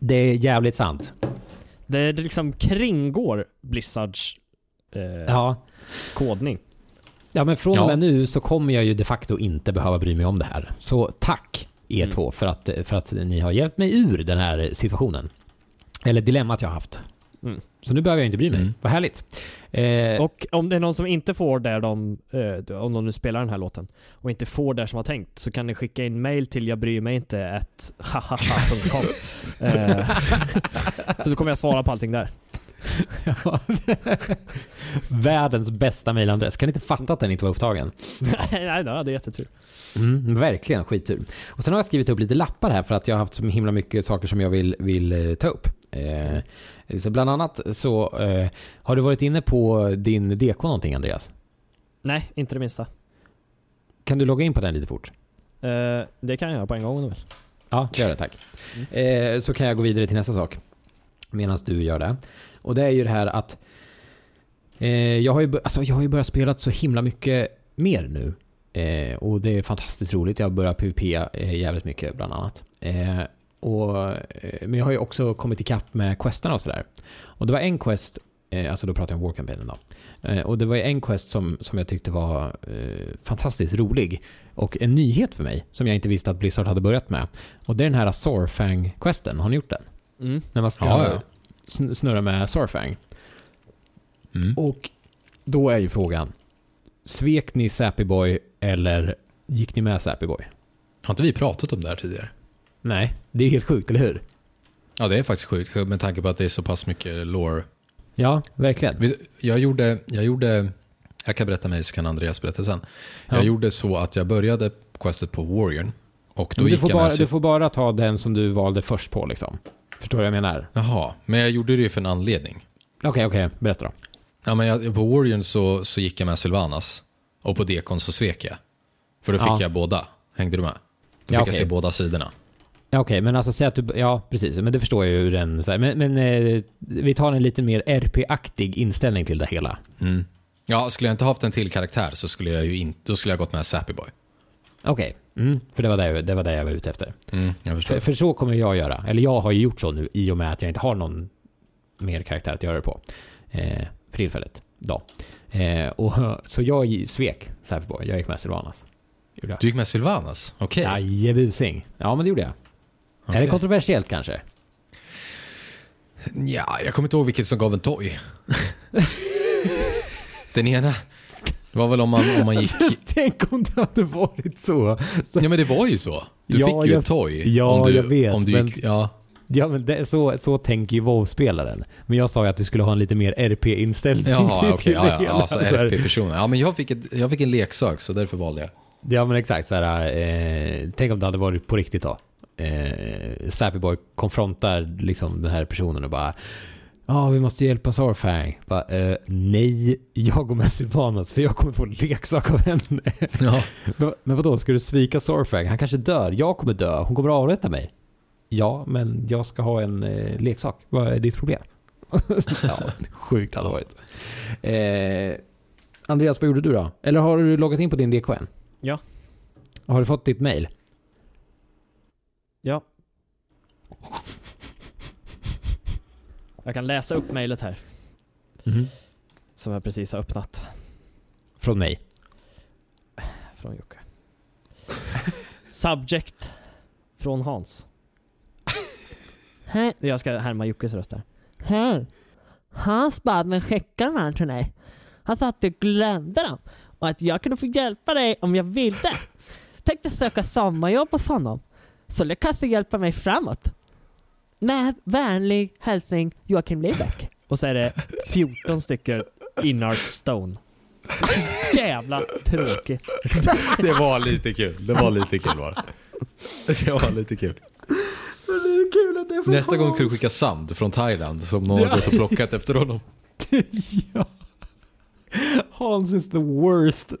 Det är jävligt sant. Det, det liksom kringgår Blizzards eh, Ja. kodning. Ja men från och Ja. med nu så kommer jag ju de facto inte behöva bry mig om det här. Så tack er Mm. två för att, för att ni har hjälpt mig ur den här situationen. Eller dilemmat jag har haft. Mm. Så nu behöver jag inte bry mig. Mm. Vad härligt. Eh, Och om det är någon som inte får där de, eh, om de nu spelar den här låten, och inte får det som var tänkt, så kan ni skicka in mail till jag bryr mig inte hahaha.com. eh, så då kommer jag svara på allting där. Världens bästa mailadress. Kan inte fatta att den inte var upptagen. Nej, det är jättetur. Mm, verkligen skittur. Och sen har jag skrivit upp lite lappar här för att jag har haft så himla mycket saker som jag vill, vill eh, ta upp. Eh, så bland annat så eh, har du varit inne på din DK någonting Andreas? Nej, inte det minsta. Kan du logga in på den lite fort? Eh, det kan jag göra på en gång nu väl? Ja, gör det tack. Eh, så kan jag gå vidare till nästa sak. Medan du gör det. Och det är ju det här att eh, jag, har ju, alltså, jag har ju börjat spela så himla mycket mer nu. Eh, och det är fantastiskt roligt. Jag har börjat PVP eh, jävligt mycket bland annat. Eh, och, eh, men jag har ju också kommit ikapp med questerna och sådär. Och det var en quest, eh, alltså då pratar jag om Warcampaignen då. Eh, och det var en quest som, som jag tyckte var fantastiskt rolig. Och en nyhet för mig, som jag inte visste att Blizzard hade börjat med. Och det är den här Sorfang-questen. Har ni gjort den? Mm. När man ska Ja, ja. Sn- snurra med Sorfang. Mm. Och då är ju frågan, svek ni Sappy Boy eller gick ni med Sappy Boy? Har inte vi pratat om det här tidigare? Nej, det är helt sjukt, eller hur? Ja, det är faktiskt sjukt med tanke på att det är så pass mycket lore. Ja, verkligen. Jag gjorde, jag gjorde, jag kan berätta mig så kan Andreas berätta sen. Jag Ja. gjorde så att jag började questet på Warrior och då du, gick får jag bara, med... du får bara ta den som du valde först på liksom. Förstår du vad jag menar? Jaha, men jag gjorde det ju för en anledning. Okej, okej. Berätta då. Ja, men jag, på Warrior så, så gick jag med Sylvanas och på Dekon så svek jag. För då fick Ja. jag båda. Hängde du med? Då fick Ja, jag se båda sidorna. Ja, okej, men alltså säg att du... Ja, precis. Men det förstår jag ju den... Så här, men men eh, vi tar en lite mer RP-aktig inställning till det hela. Mm. Ja, skulle jag inte haft en till karaktär så skulle jag ju inte, då skulle jag gått med Sappy Boy. Okej, mm, för det var, det, det var det jag var ute efter. Mm. För, för så kommer jag göra. Eller jag har ju gjort så nu i och med att jag inte har någon mer karaktär att göra det på. Eh, för tillfället. Då. Eh, och, så jag svek Sappyboy. Jag gick med Sylvanas. Du gick med Sylvanas? Okej. Jajebusing. Ja, men det gjorde jag. Är det kontroversiellt kanske? Ja, jag kommer inte ihåg vilket som gav en toy. Den ena, det var väl om man, om man gick... Tänk om det hade varit så. så Ja men det var ju så. Du Ja, fick ju jag- ett toy. ja, du, jag vet, Om du men- gick, ja. Ja, men det, så, så tänker ju WoW-spelaren. Men jag sa ju att vi skulle ha en lite mer RP-inställning till okej. det ja, ja, alltså RP-personer. Ja, men jag fick, ett, jag fick en leksak så därför valde jag. Ja men exakt så här, eh, Tänk om det hade varit på riktigt då. Eh, Sappyboy konfrontar liksom den här personen och bara Ja, vi måste hjälpa Sarfang. Bara, eh, nej, jag går med Sylvanas för jag kommer få en leksak av henne. Ja. men, men vadå, ska du svika Sarfang? Han kanske dör. Jag kommer dö. Hon kommer avrätta mig. Ja, men jag ska ha en eh, leksak. Vad är ditt problem? ja, sjukt hade det varit. Eh, Andreas, vad gjorde du då? Eller har du loggat in på din DKN? Ja. Har du fått ditt mail? Ja. Jag kan läsa upp mejlet här, som jag precis har öppnat Från mig. från Jocke. Subject från Hans. Hej, jag ska härma Jockes röst där. Hej! Hans bad mig skicka den här till dig. Han sa att du glömde dem och att jag kunde få hjälpa dig om jag ville. Tänkte söka sommarjobb hos honom. Så det kanske hjälpa mig framåt. Med vänlig hälsning Joakim Libeck. Och så är det 14 stycken Inart Stone. Jävla tråkigt. Det var lite kul. Det var lite kul var det. Var lite kul. Nästa gång kan du skicka sand från Thailand som någon har gått och plockat efter honom. ja. Hans is the worst.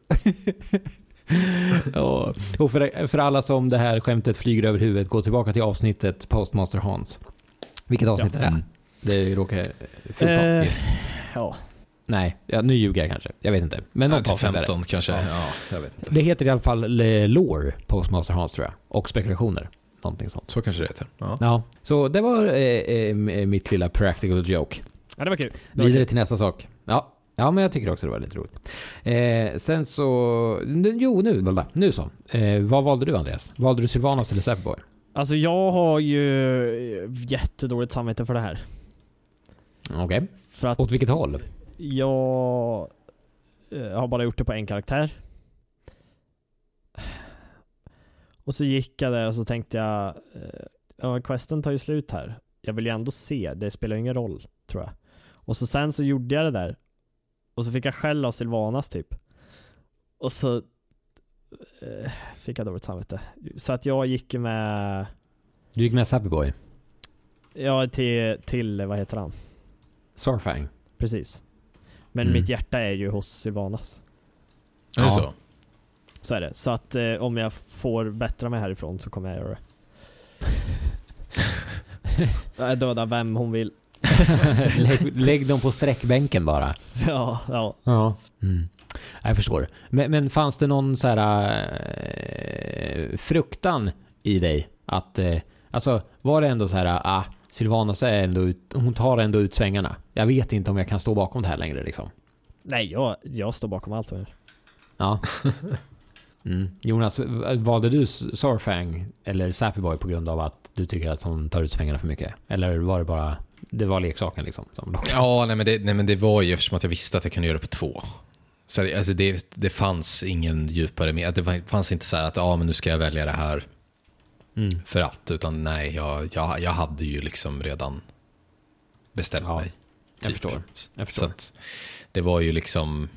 ja. Och för, för alla som det här skämtet flyger över huvudet, gå tillbaka till avsnittet Postmaster Hans. Vilket avsnitt är det? Mm. Det råkar... 14? Eh, ja. Nej, ja, nu ljuger jag kanske. Jag vet inte. Men Ja, något avsnitt är det. 15 kanske. Ja, jag vet inte. Det heter i alla fall Lore, Postmaster Hans tror jag. Och spekulationer. Någonting sånt. Så kanske det heter. Ja. Ja, så det var eh, eh, mitt lilla practical joke. ja, det var kul. Vidare till nästa sak. Ja. Ja, men jag tycker också det var lite roligt. Eh, sen så... Jo, nu, nu så. Eh, vad valde du Andreas? Valde du Sylvanas eller Sappyboy? Alltså jag har ju jättedåligt samvete för det här. Okej. För att Åt vilket håll? jag eh, har bara gjort det på en karaktär. Och så gick jag där och så tänkte jag, eh, ja questen tar ju slut här. Jag vill ju ändå se, det spelar ju ingen roll, tror jag. Och så sen så gjorde jag det där. Och så fick jag skäll av Sylvanas typ. Och så eh, fick jag dåligt samvete. Så att jag gick med, Du gick med Sappyboy. ja till, till, vad heter han? Sarfang. Precis. Men Mm. mitt hjärta är ju hos Sylvanas. Är det Ja. så? Så är det. Så att eh, om jag får bättra mig härifrån så kommer jag göra det. Jag dödar vem hon vill. lägg, lägg dem på sträckbänken bara. Ja, ja. Ja. Mm. Jag förstår. Men, men fanns det någon så här eh, fruktan i dig? Att, eh, alltså var det ändå så här, ah, Sylvanas är ändå ut, hon tar ändå ut svängarna. Jag vet inte om jag kan stå bakom det här längre liksom. Nej, jag, jag står bakom allt gör. Ja. Mm. Jonas, valde du Sarfang eller Sappyboy på grund av att du tycker att hon tar ut svängarna för mycket? Eller var det bara, det var leksaken liksom? Som Ja, nej men, det, nej men det var ju eftersom att jag visste att jag kunde göra det på två. Så det- alltså det, det fanns ingen djupare med, det fanns inte så här att ja, men nu ska jag välja det här Mm. för att, utan nej, jag, jag, jag hade ju liksom redan bestämt Ja, mig. jag förstår. Jag förstår. Så att det var ju liksom,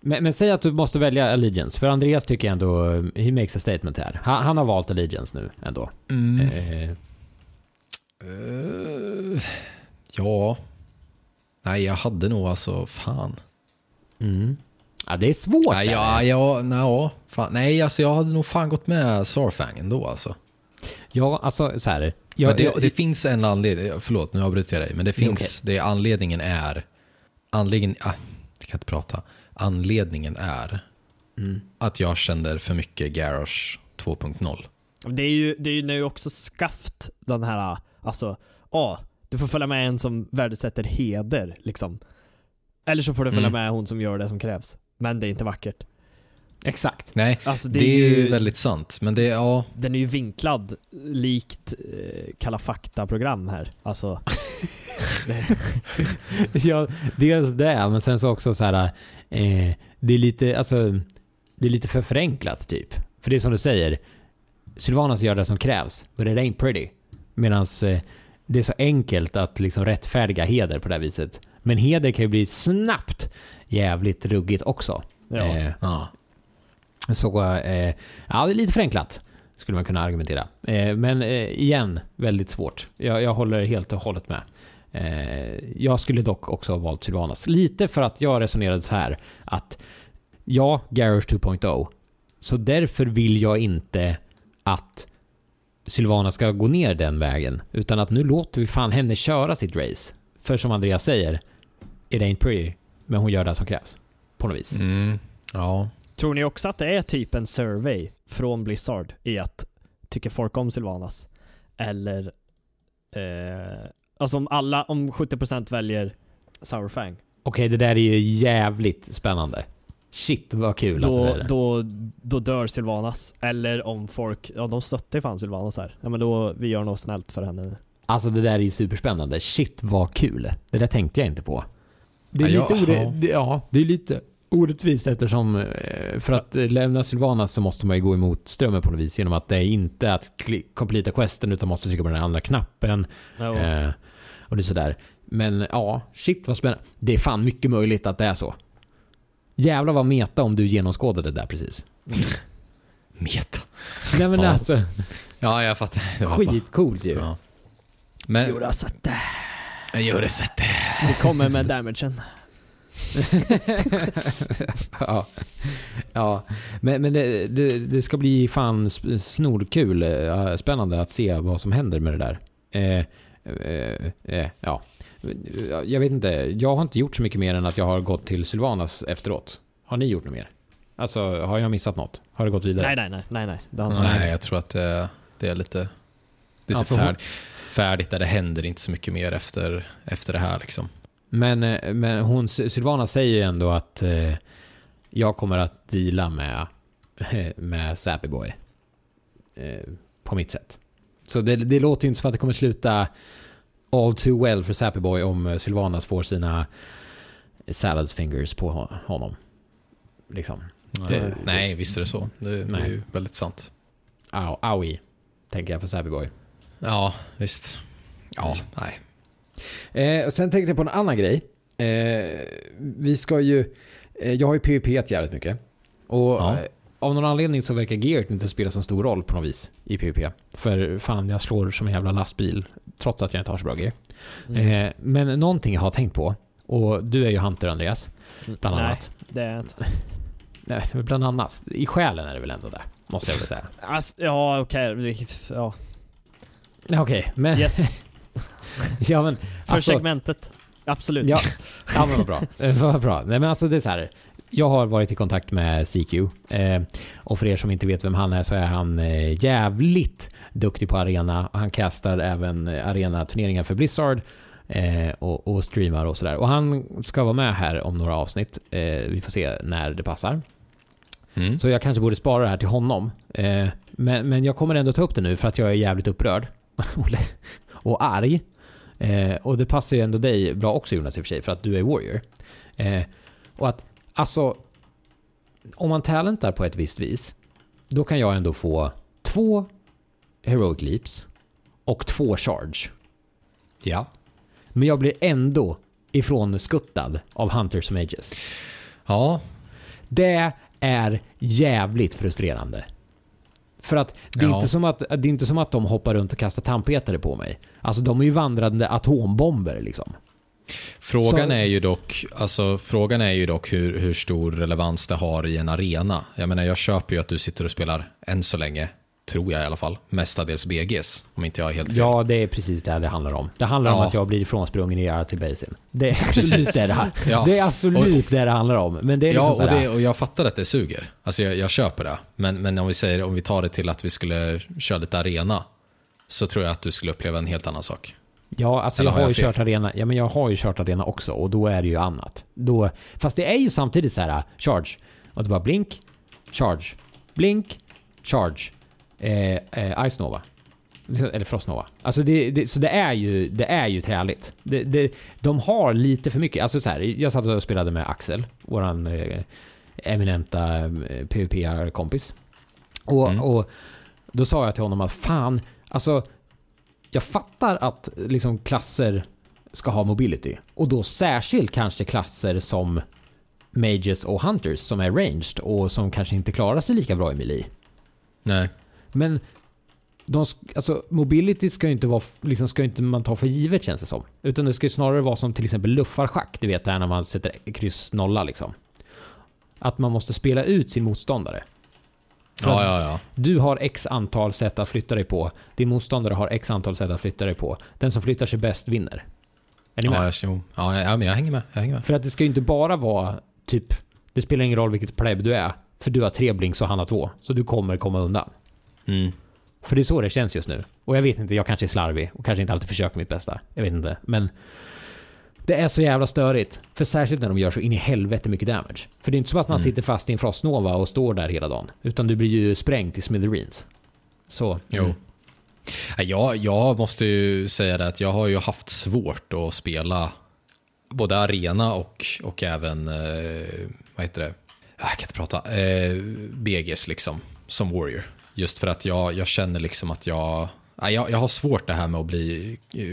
Men, men säg att du måste välja Allegiance, för Andreas tycker jag ändå, he makes a statement här. Han, han har valt Allegiance nu ändå. mm, Eh, eh, ja, nej jag hade nog alltså, fan. mm. Ja, det är svårt. Nej, ja, ja, nej, fan, nej, alltså jag hade nog fan gått med Sarfang ändå alltså. Ja, alltså så här. Jag, det, jag- det finns en anledning, förlåt nu avbryter jag dig, men det finns, det anledningen är, anledningen, ah, jag kan inte prata, anledningen är Mm. att jag kände för mycket Garage 2.0. Det är ju, det är ju nu också skaft den här, alltså, ja, du får följa med en som värdesätter heder liksom. Eller så får du följa Mm. med hon som gör det som krävs. Men det är inte vackert. Exakt. Nej, Alltså det, det, är ju ju, väldigt sant, men det, ja, den är ju vinklad likt eh, Kalla fakta-program här. Alltså, ja, dels det, men sen så också så här. Eh, det är lite, alltså, det är lite för förenklat typ. För det är som du säger, Sylvanas gör det som krävs, but it ain't pretty. Medan eh, det är så enkelt att liksom rättfärdiga heder på det här viset. Men heder kan ju bli snabbt jävligt ruggigt också. ja. Eh, ja. Så, eh, ja det är lite förenklat. Skulle man kunna argumentera. Eh, men eh, igen, väldigt svårt. Jag, jag håller helt och hållet med. Eh, jag skulle dock också ha valt Sylvanas. Lite för att jag resonerade så här att ja, Garage 2.0. Så därför vill jag inte att Sylvana ska gå ner den vägen. Utan att nu låter vi fan henne köra sitt race. För som Andreas säger, it ain't pretty. Men hon gör det som krävs. På något vis. Mm, ja. Tror ni också att det är typ en survey från Blizzard i att tycker folk om Sylvanas? Eller eh, alltså om alla, om 70% väljer Sourfang, Okej, det där är ju jävligt spännande. Shit vad kul att det då, är då, då dör Sylvanas. Eller om folk, ja de stöttar ju fan Sylvanas här. Ja men då, vi gör något snällt för henne. Alltså det där är ju superspännande. Shit vad kul. Det där tänkte jag inte på. Det är Ja, lite, ja. det, ja, det är lite orättvist eftersom eh, för att lämna Sylvanas så måste man ju gå emot strömmen på något vis genom att det är inte att completa questen utan måste trycka på den andra knappen. Ja, Eh, och det är sådär. Men ja, shit vad spännande. Det är fan mycket möjligt att det är så. Jävlar vad meta om du genomskådade det där precis. Meta. Nej men Ja. alltså, Ja, jag fattar. Det var bara- skitcoolt ju. Ja. Men... Jo, jag sett det. Det kommer med damagen. ja. ja, men, men det, det, det ska bli fan snorkul, spännande att se vad som händer med det där. Eh, eh, eh, ja. Jag vet inte, jag har inte gjort så mycket mer än att jag har gått till Sylvanas efteråt. Har ni gjort något mer? Alltså, har jag missat något? Har det gått vidare? Nej, nej, nej, nej, nej. Det har inte Nej, jag tror att det, det är lite, lite Ja, hon- färd, färdigt där det händer inte så mycket mer efter, efter det här liksom. Men, eh, men hon, Sylvana säger ju ändå att eh, jag kommer att deala med, med Sappy Boy. Eh, på mitt sätt. Så det, det låter ju inte som att det kommer sluta all too well för Sappy Boy om eh, Sylvanas får sina salads fingers på ho- honom. Liksom. Det- nej, visst är det så. Det, det Nej. är ju väldigt sant. Au, aui, tänker jag för Sappy Boy. Ja, visst. Ja, nej. Eh, och sen tänkte jag på en annan grej. Eh, vi ska ju... Eh, jag har ju PVP jävligt mycket. Och Ja. Av någon anledning så verkar Geert inte spela så stor roll på något vis i PVP. För fan, jag slår som en jävla lastbil trots att jag inte har så bra gear. Mm. Eh, men någonting jag har tänkt på, och du är ju Hunter Andreas, bland Nej, annat. det är jag inte. Nej, men bland annat. I själen är det väl ändå det, måste jag väl säga. Alltså, ja, okej. Ja. Ja, Okej, men... Yes. ja, men För Alltså- segmentet. Absolut. Ja, ja men vad bra. Vad bra. Nej, men alltså det är så här. Jag har varit i kontakt med CQ. Eh, och för er som inte vet vem han är så är han eh, jävligt duktig på arena. Han castar även eh, arena-turneringar för Blizzard. Eh, och, och streamar och sådär. Och han ska vara med här om några avsnitt. Eh, vi får se när det passar. Mm. Så jag kanske borde spara det här till honom. Eh, men, men jag kommer ändå ta upp det nu för att jag är jävligt upprörd. och arg. Och det passar ju ändå dig bra också Jonas i och för sig, för att du är warrior. Och att, alltså, om man talentar på ett visst vis, då kan jag ändå få två heroic leaps och två charge. Ja. Men jag blir ändå ifrån skuttad av Hunters och Mages. Ja, Det är jävligt frustrerande. För att det är, Ja. inte som att det är inte som att de hoppar runt och kastar tandpetare på mig. Alltså de är ju vandrande atombomber liksom. Frågan Så- är ju dock, alltså, frågan är ju dock hur, hur stor relevans det har i en arena. Jag menar, jag köper ju att du sitter och spelar, än så länge, tror jag i alla fall, mestadels BGs, om inte jag är helt fel. Ja, det är precis det det handlar om. Det handlar om Ja. att jag blir ifrånsprungen i RT Basin. Det är absolut det det, här. Ja. det är absolut det det handlar om. Men det är liksom Ja, och, sådär- det, och jag fattar att det suger. Alltså jag, jag köper det. Men, men om vi säger, om vi tar det till att vi skulle köra lite arena, så tror jag att du skulle uppleva en helt annan sak. Ja, alltså Eller jag har jag ju fel? kört arena. Ja, men jag har ju kört arena också och då är det ju annat. Då, fast det är ju samtidigt så här charge och det bara blink, charge, blink, charge, eh, eh, Ice Nova. Eller Frost Nova. Alltså det, det, så det är ju, det är ju träligt. Det, det, de har lite för mycket. Alltså så här, jag satt och spelade med Axel, våran eh, eminenta eh, PVP-kompis. Och, Mm. och då sa jag till honom att fan, alltså jag fattar att liksom klasser ska ha mobility. Och då särskilt kanske klasser som Mages och Hunters som är ranged och som kanske inte klarar sig lika bra i melee. Nej. Men de, alltså, mobility ska ju inte vara, liksom ska inte man ta för givet känns det som. Utan det ska ju snarare vara som till exempel luffarschack, du vet det här när man sätter kryss nolla liksom. Att man måste spela ut sin motståndare. Ja, ja, ja. Du har x antal sätt att flytta dig på. Din motståndare har x antal sätt att flytta dig på. Den som flyttar sig bäst vinner. Är ni med? Ja, jag, ja, ja, men jag hänger med. Jag hänger med. För att det ska ju inte bara vara typ, det spelar ingen roll vilket pleb du är. För du har tre blinks och han har två. Så du kommer komma undan. Mm. För det är så det känns just nu. Och jag vet inte, jag kanske är slarvig och kanske inte alltid försöker mitt bästa. Jag vet inte. Men det är så jävla störigt. För särskilt när de gör så in i helvete mycket damage. För det är inte som att man Mm. sitter fast i en frostnova och står där hela dagen. Utan du blir ju sprängd till smithereens. Så. Jo. mm. Ja, Jag, jag måste ju säga det att jag har ju haft svårt att spela både arena och, och även, eh, vad heter det, jag kan inte prata, eh, BGs liksom, som warrior. Just för att jag, jag känner liksom att jag, ja, jag, jag har svårt det här med att bli, eh,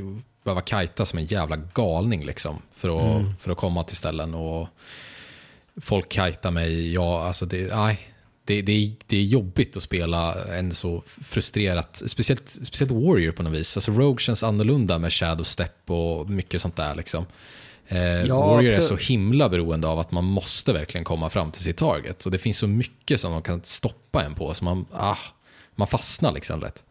behöva kajta som en jävla galning liksom, för att, för att komma till ställen och folk kajtar mig, ja, alltså det, nej. Det, det, är, det är jobbigt att spela en så frustrerat, speciellt, speciellt Warrior på något vis. Alltså Rogue känns annorlunda med Shadow Step och mycket sånt där liksom. Eh, Ja, Warrior är så himla beroende av att man måste verkligen komma fram till sitt target. Och det finns så mycket som man kan stoppa en på, så man, ah, man fastnar liksom lätt.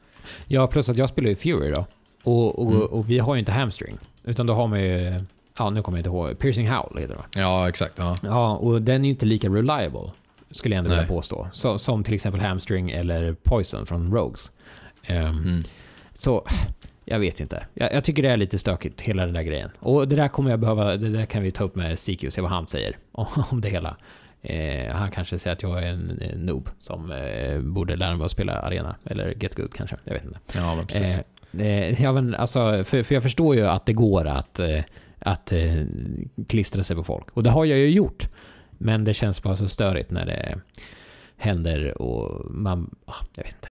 Ja, plus att jag spelar ju Fury då. Och, och, Mm. och vi har ju inte hamstring. Utan då har man ju, ja nu kommer jag inte ihåg, Piercing Howl heter det? Ja, exakt. Ja. Ja, och den är ju inte lika reliable. Skulle jag ändå vilja Nej. påstå. Så, som till exempel hamstring eller poison från Rogues. Ehm, Mm. Så, jag vet inte. Jag, jag tycker det är lite stökigt, hela den där grejen. Och det där kommer jag behöva, det där kan vi ta upp med CQ, se vad han säger om, det hela. Eh, han kanske säger att jag är en, en noob som eh, borde lära mig att spela arena. Eller get good kanske, jag vet inte. ja, men precis. Eh, eh, ja, men alltså, för, för jag förstår ju att det går att, eh, att eh, klistra sig på folk. Och det har jag ju gjort. Men det känns bara så störigt när det händer och man... ah, Jag vet inte.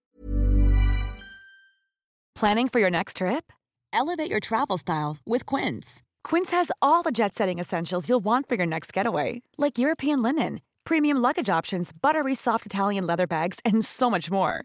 Planning for your next trip? Elevate your travel style with Quince. Quince has all the jet setting essentials you'll want for your next getaway, like European linen, premium luggage options, buttery soft Italian leather bags, and so much more.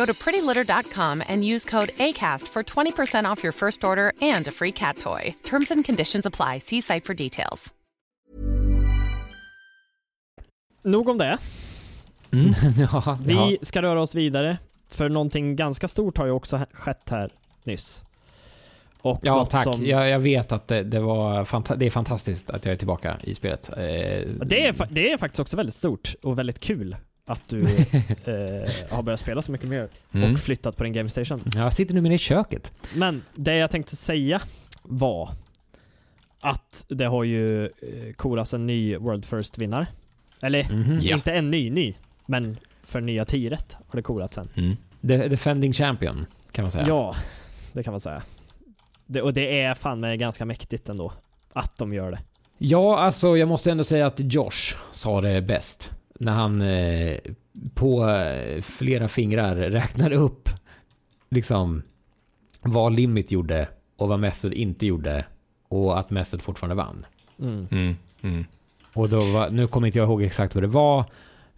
Go to prettylitter.com and use code ACAST for 20% off your first order and a free cat toy. Terms and conditions apply. See site for details. Nog om det. Mm. ja, Vi ja. ska röra oss vidare. För någonting ganska stort har ju också skett här nyss. Och ja tack. Som, Jag, jag vet att det, det, var fanta- det är fantastiskt att jag är tillbaka i spelet. Eh, det, är, det är faktiskt också väldigt stort och väldigt kul att du eh, har börjat spela så mycket mer Mm. och flyttat på din game station. Jag sitter numera i köket. Men det jag tänkte säga var att det har ju eh, korats en ny World First-vinnare. Eller Mhm. Ja. inte en ny ny, men för nya tiret har det korats sen. Mm. The defending champion, kan man säga. Ja, det kan man säga. Det, och det är fan med ganska mäktigt ändå. Att de gör det. Ja, alltså jag måste ändå säga att Josh sa det bäst. När han eh, på eh, flera fingrar räknade upp liksom vad Limit gjorde och vad Method inte gjorde och att Method fortfarande vann. Mm. Mm. Mm. Och då var, nu kommer inte jag ihåg exakt vad det var,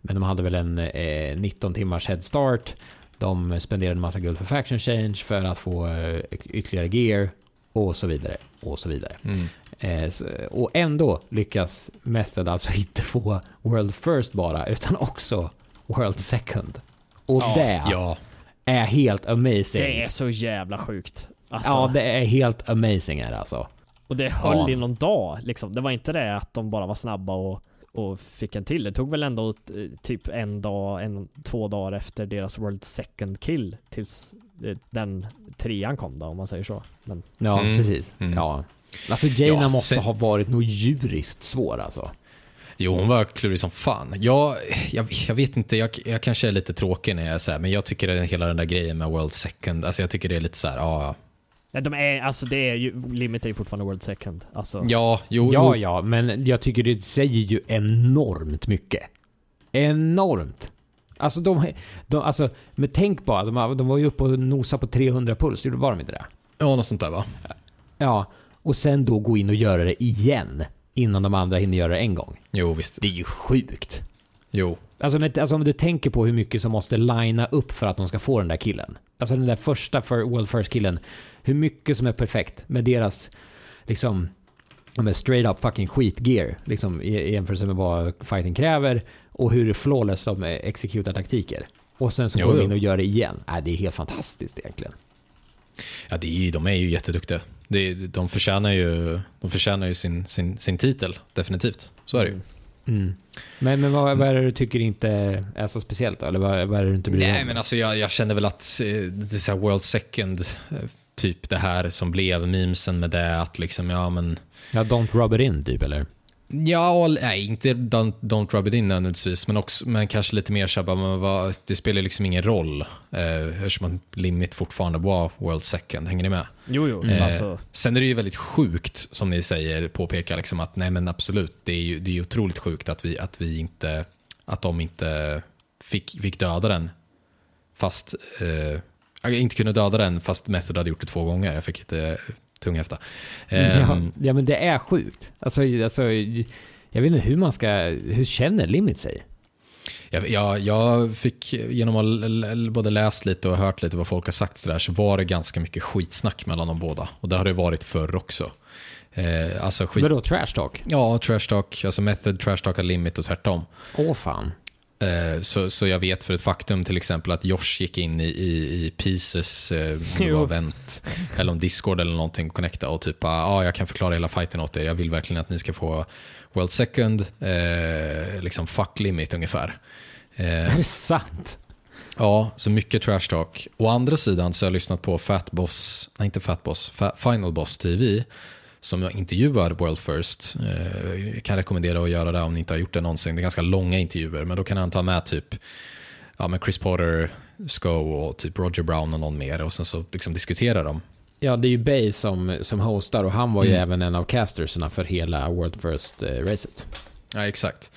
men de hade väl en eh, 19 timmars head start. De spenderade en massa guld för faction change för att få eh, ytterligare gear och så vidare och så vidare. Mm. Eh, så, och ändå lyckas Method alltså inte få World First bara, utan också World Second. Och det Ja. är helt amazing. Det är så jävla sjukt. Alltså, Ja, det är helt amazing är det alltså. Och det höll Ja. i någon dag liksom. Det var inte det att de bara var snabba och, och fick en till. Det tog väl ändå eh, typ en dag, en, två dagar efter deras World Second kill tills eh, den trean kom då, om man säger så. Men Ja, Mm. precis. Mm. Ja. Alltså Jaina Ja, måste sen- ha varit nog djuriskt svår alltså. Jo, hon var klurig som fan. Jag, jag, jag vet inte, jag, jag kanske är lite tråkig när jag säger men jag tycker att hela den där grejen med World Second, alltså jag tycker det är lite så här, ja, nej, de är, alltså det är ju, Limit är ju fortfarande World Second. Alltså, ja, jo, Ja, jo. ja, men jag tycker det säger ju enormt mycket. Enormt. Alltså de, de alltså, men tänk bara, de, de var ju uppe och nosade på 300 puls, var de inte det? ja, något sånt där va? Ja, och sen då gå in och göra det igen innan de andra hinner göra det en gång. Jo, visst. Det är ju sjukt. Jo. Alltså, men, alltså om du tänker på hur mycket som måste linea upp för att de ska få den där killen. Alltså den där första för World First killen. Hur mycket som är perfekt med deras liksom med straight up fucking skitgear liksom i, jämförelse med vad fighting kräver och hur flawless de exekutar taktiker. Och sen så går de in och gör det igen. Äh, det är helt fantastiskt egentligen. Ja, det är, de är ju jätteduktiga. Det, de förtjänar ju, de förtjänar ju sin, sin, sin titel, definitivt. Så är det ju. Mm. Men, men vad, vad är det du tycker inte är så speciellt då? Eller vad, vad är det du inte bryr dig Nej, om? men alltså jag, jag känner väl att eh, det är så här World Second, eh, typ det här som blev memesen med det, att liksom, ja men Ja, don't rub it in typ eller? Ja, nej, inte don't, don't rub it in nödvändigtvis, men, också, men kanske lite mer så här, bara, men vad, det spelar liksom ingen roll eh, eftersom Limit fortfarande var World Second. Hänger ni med? Jo, jo. Eh, Alltså, Sen är det ju väldigt sjukt, som ni säger, påpekar liksom att nej men absolut, det är ju det är ju otroligt sjukt att vi, att vi inte, att de inte fick, fick döda den. Fast, eh, inte kunde döda den fast Method hade gjort det två gånger. Jag fick lite tunghäfta. ja, Ehm, ja, men det är sjukt. Alltså, alltså, jag vet inte hur man ska... Hur känner Limit sig? Jag, jag, jag fick, genom att både läst lite och hört lite vad folk har sagt så, där, så var det ganska mycket skitsnack mellan de båda. Och det har det varit förr också. Eh, alltså skit... Vadå, trash talk? Ja, trash talk, alltså method, trash talk limit och tvärtom. Åh fan. Eh, så, så jag vet för ett faktum till exempel att Josh gick in i, i, i Pieces, eh, om det Jo. var Vent, eller om Discord eller någonting, connecta och typ, ah, jag kan förklara hela fighten åt er, jag vill verkligen att ni ska få World Second, eh, liksom fuck limit ungefär. Eh, Är det sant? Ja, så mycket trash talk. Å andra sidan så har jag lyssnat på Fat Boss, nej inte Fat Boss, Fa- Final Boss TV som intervjuar World First. Eh, Jag kan rekommendera att göra det om ni inte har gjort det någonsin. Det är ganska långa intervjuer, men då kan han ta med typ ja, men Chris Potter, Sko och typ Roger Brown och någon mer och sen så liksom diskuterar de. Ja, det är ju Bay som, som hostar och han var ju Mm. även en av castersarna för hela World First-racet. Ja, exakt.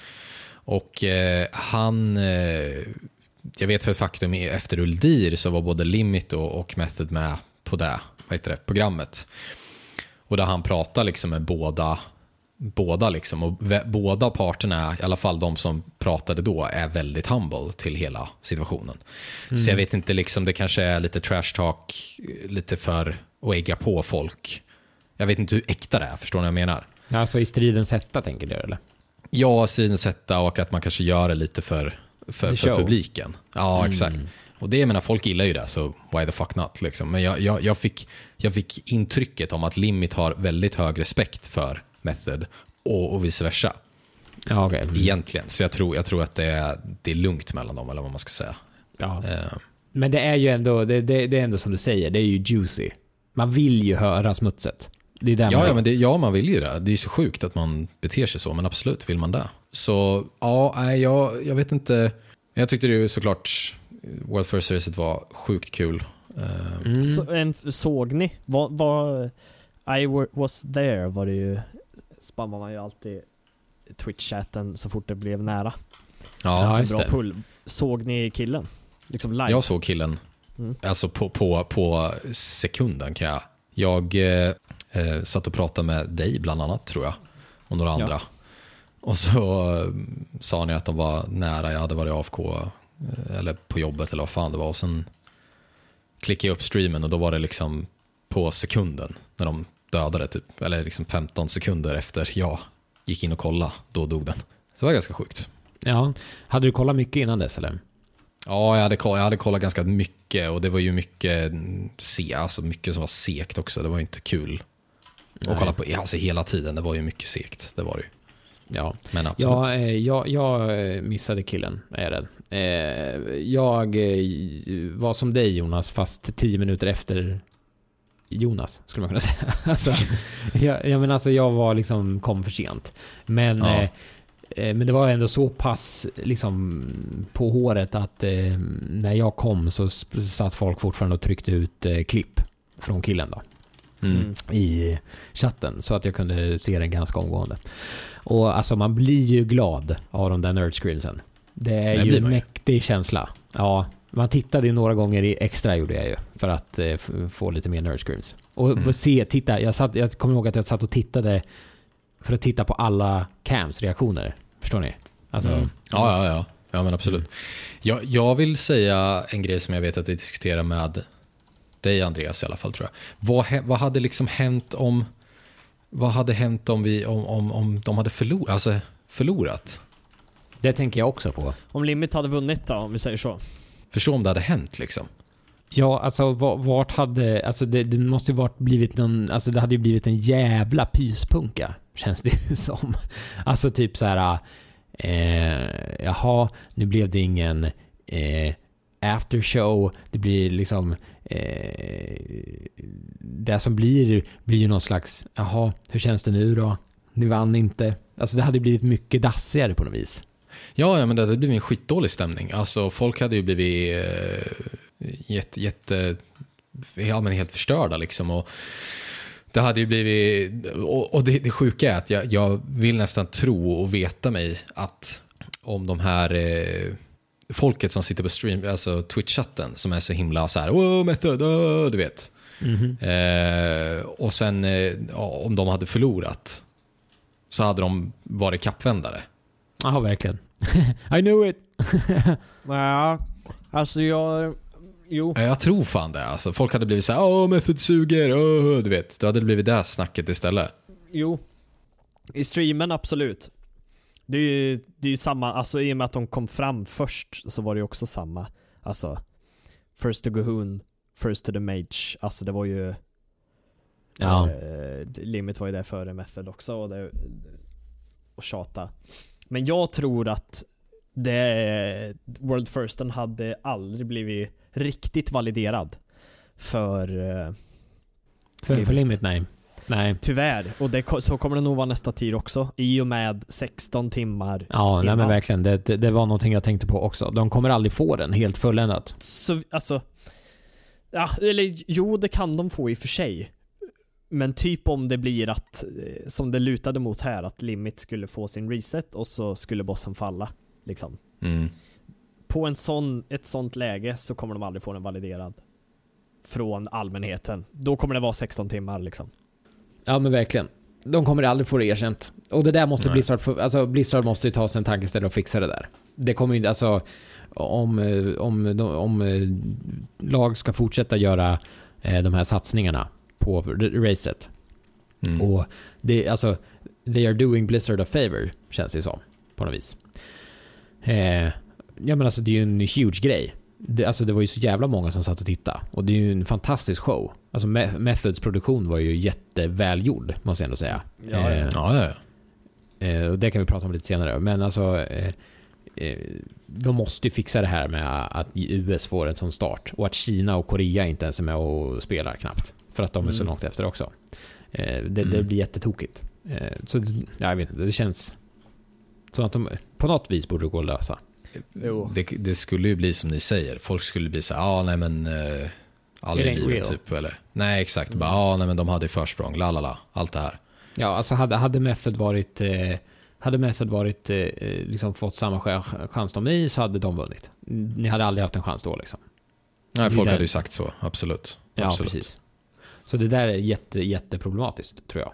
Och eh, han, eh, jag vet för ett faktum, efter Uldir så var både Limit och, och Method med på det, vad heter det, programmet. Och där han pratar liksom med båda, båda liksom, och båda parterna, i alla fall de som pratade då, är väldigt humble till hela situationen. Så jag vet inte, liksom, det kanske är lite trash talk, lite för att ägga på folk. Jag vet inte hur äkta det är, förstår ni vad jag menar? Alltså i stridens hetta tänker du eller? Ja, sidens sätta och att man kanske gör det lite för, för, för publiken. Ja, exakt. Och det, jag menar, folk gillar ju det, så why the fuck not? Liksom. Men jag, jag, jag, fick, jag fick intrycket om att Limit har väldigt hög respekt för Method och, och vice versa. Ja, okej. Mm. Egentligen. Så jag tror, jag tror att det är, det är lugnt mellan dem, eller vad man ska säga. Ja. Eh, Men det är ju ändå, det, det, det är ändå som du säger, det är ju juicy. Man vill ju höra smutset. Det är där Ja, man ja, men det, ja, man vill ju det. Det är så sjukt att man beter sig så, men absolut vill man det. Så ja, jag, jag vet inte. Jag tyckte det ju såklart, World First Racet var sjukt kul. Mm. Så, en, såg ni? Vad, vad, I wa- was there var det ju, spammar man ju alltid Twitch-chatten så fort det blev nära. Ja, ja, just Bra det. pull. Såg ni killen? Liksom live? jag såg killen. Mm. Alltså på, på, på sekunden kan jag. Jag eh, eh, satt och pratade med dig bland annat tror jag. Och några Ja. andra. Och så eh, sa ni att de var nära, jag hade varit AFK. eh, Eller på jobbet eller vad fan det var. Och sen klickade jag upp streamen och då var det liksom på sekunden. När de dödade typ. Eller liksom 15 sekunder efter jag gick in och kollade. Då dog den. Så det var ganska sjukt. Ja. Hade du kollat mycket innan dess eller? Ja, jag hade, kollat, jag hade kollat ganska mycket och det var ju mycket, mm, se, alltså mycket som var segt också. Det var inte kul att kolla på alltså hela tiden. Det var ju mycket segt. Det var det ju. Ja. Men absolut. Ja, eh, jag, jag eh, missade killen, är jag rädd. Eh, Jag var som dig Jonas, fast tio minuter efter Jonas, skulle man kunna säga. Alltså, jag, jag, men alltså, jag var liksom, kom för sent. Men, Ja. eh, men det var ändå så pass liksom, på håret att eh, när jag kom så satt folk fortfarande och tryckte ut eh, klipp från killen då Mm. i chatten så att jag kunde se den ganska omgående. Och alltså man blir ju glad av de där nerdscreensen. Det är Det ju en mäktig känsla. Ja, man tittade ju några gånger i extra gjorde jag ju för att eh, få lite mer nerdscreens. Och Mm. se, titta, jag, satt, jag kommer ihåg att jag satt och tittade för att titta på alla cams reaktioner. Förstår ni? Alltså, Mm. Ja, ja, ja. Ja, men absolut. Jag, jag vill säga en grej som jag vet att vi diskuterar med dig Andreas i alla fall tror jag. Vad, vad hade liksom hänt om vad hade hänt om, vi, om, om, om de hade förlor, alltså, förlorat? Det tänker jag också på. Om Limit hade vunnit då, om vi säger så. Förstå om det hade hänt liksom. Ja, alltså va- vart hade, alltså det, det måste ju varit blivit någon, alltså det hade ju blivit en jävla pyspunka, känns det ju som. Alltså typ så här, eh, jaha, nu blev det ingen eh, aftershow, det blir liksom, eh, det som blir, blir ju någon slags, jaha, hur känns det nu då? Ni vann inte. Alltså det hade blivit mycket dassigare på något vis. Ja, ja men det hade blivit en skitdålig stämning. Alltså folk hade ju blivit eh, jätte, jätte, eh, ja, men helt förstörda liksom. Och det hade ju blivit, och, det, det sjuka är att jag, jag vill nästan tro och veta mig att om de här eh, folket som sitter på stream, alltså Twitch-chatten som är så himla så här, oh, method, oh, du vet. Eh, och sen eh, ja, om de hade förlorat så hade de varit kappvändare. Ja, verkligen. I knew it! Ja, alltså jag... Jo. Ja, Jag tror fan det. Alltså, folk hade blivit så här, åh, Method suger, åh, du vet. Då hade det blivit det snacket istället. Jo. I streamen absolut. Det är ju det är ju samma, alltså i och med att de kom fram först så var det ju också samma. Alltså, first to Gohoon, first to the mage. Alltså det var ju... Ja. Eh, Limit var ju där före Method också och, det, och tjata. Men jag tror att det, World Firsten hade aldrig blivit riktigt validerad för... eh, För, för Limit. limit, nej. Nej. Tyvärr. Och det, så kommer det nog vara nästa tid också. I och med 16 timmar. Ja, nej, men verkligen. Det, det, det var någonting jag tänkte på också. De kommer aldrig få den helt fulländat. Så, alltså... Ja, eller jo, det kan de få i och för sig. Men typ om det blir att, eh, som det lutade mot här, att Limit skulle få sin reset och så skulle bossen falla. Liksom. Mm. På en sån, ett sånt läge så kommer de aldrig få den validerad. Från allmänheten. Då kommer det vara 16 timmar liksom. Ja, men verkligen. De kommer aldrig få det erkänt. Och det där måste Nej. Blizzard, få, alltså Blizzard måste ju ta sig en tankeställare och fixa det där. Det kommer ju inte, alltså om, eh, om, om eh, lag ska fortsätta göra eh, de här satsningarna på racet. Mm. Och det, alltså, they are doing Blizzard a favor, känns det som. På något vis. Eh, ja men alltså det är ju en huge grej. Det, alltså det var ju så jävla många som satt och tittade. Och det är ju en fantastisk show. Alltså Me- Methods produktion var ju jättevälgjord, måste jag ändå säga. Ja, ja. Eh, Ja, ja. Eh, och det kan vi prata om lite senare. Men alltså, eh, eh, de måste ju fixa det här med att US får en sån start. Och att Kina och Korea inte ens är med och spelar knappt. För att de är så Mm. långt efter också. Eh, det, det Mm. blir jättetokigt. Eh, så det- ja, jag vet inte, det känns som att de på något vis borde gå att lösa. Det, det skulle ju bli som ni säger. Folk skulle bli så här, ja nej men uh, aldrig i livet typ. Eller, nej exakt, bara ja nej men de hade försprång, la la la, allt det här. Ja, alltså hade, hade Method varit... Eh, hade Method varit, eh, eh, liksom fått samma ch- chans som ni så hade de vunnit. Ni hade aldrig haft en chans då liksom. Nej, folk där- hade ju sagt så, absolut. Ja, absolut. precis. Så det där är jätte, jätteproblematiskt, tror jag.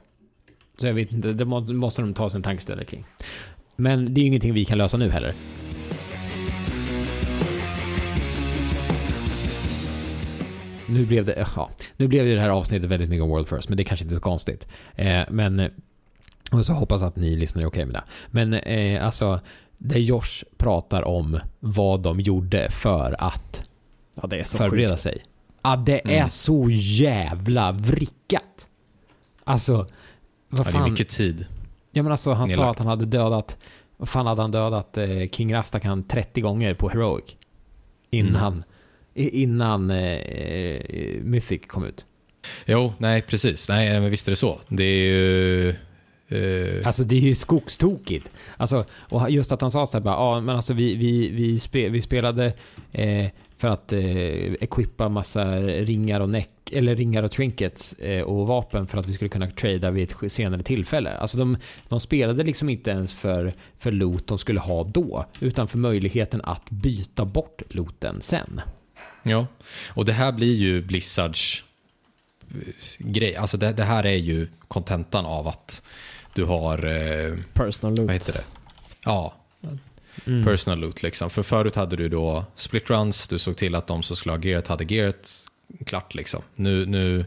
Så jag vet inte, det må- måste de ta sig en tankeställare kring. Men det är ju ingenting vi kan lösa nu heller. Nu blev det, ja, nu blev det här avsnittet väldigt mycket om World First, men det är kanske inte är så konstigt. Eh, men, och så hoppas att ni lyssnar är okej med det. Men eh, alltså, det Josh pratar om vad de gjorde för att Ja, det är förbereda sjukt. sig. Ja, det är Mm. så jävla vrickat. Alltså, vad Ja, det är fan. mycket tid. Ja men alltså han sa nedlagt. att han hade dödat, vad fan hade han dödat eh, King Rastakan 30 gånger på Heroic? Innan, i- innan eh, eh, Mythic kom ut. Jo, nej precis. Nej, men visst är det så. Det är ju... eh, Alltså det är ju skogstokigt. Alltså, och just att han sa så här bara, ja men alltså vi, vi, vi, spe, vi spelade eh, för att eh, equippa massa ringar och neck, eller ringar och trinkets eh, och vapen för att vi skulle kunna trada vid ett senare tillfälle. Alltså de, de spelade liksom inte ens för, för loot de skulle ha då, utan för möjligheten att byta bort looten sen. Ja, och det här blir ju Blizzards eh, grej. Alltså det, det här är ju kontentan av att du har, eh, Personal loot. vad heter det? Ja, Mm. personal loot liksom. För förut hade du då split runs, du såg till att de som skulle ha gearet hade gearet klart liksom. Nu, nu,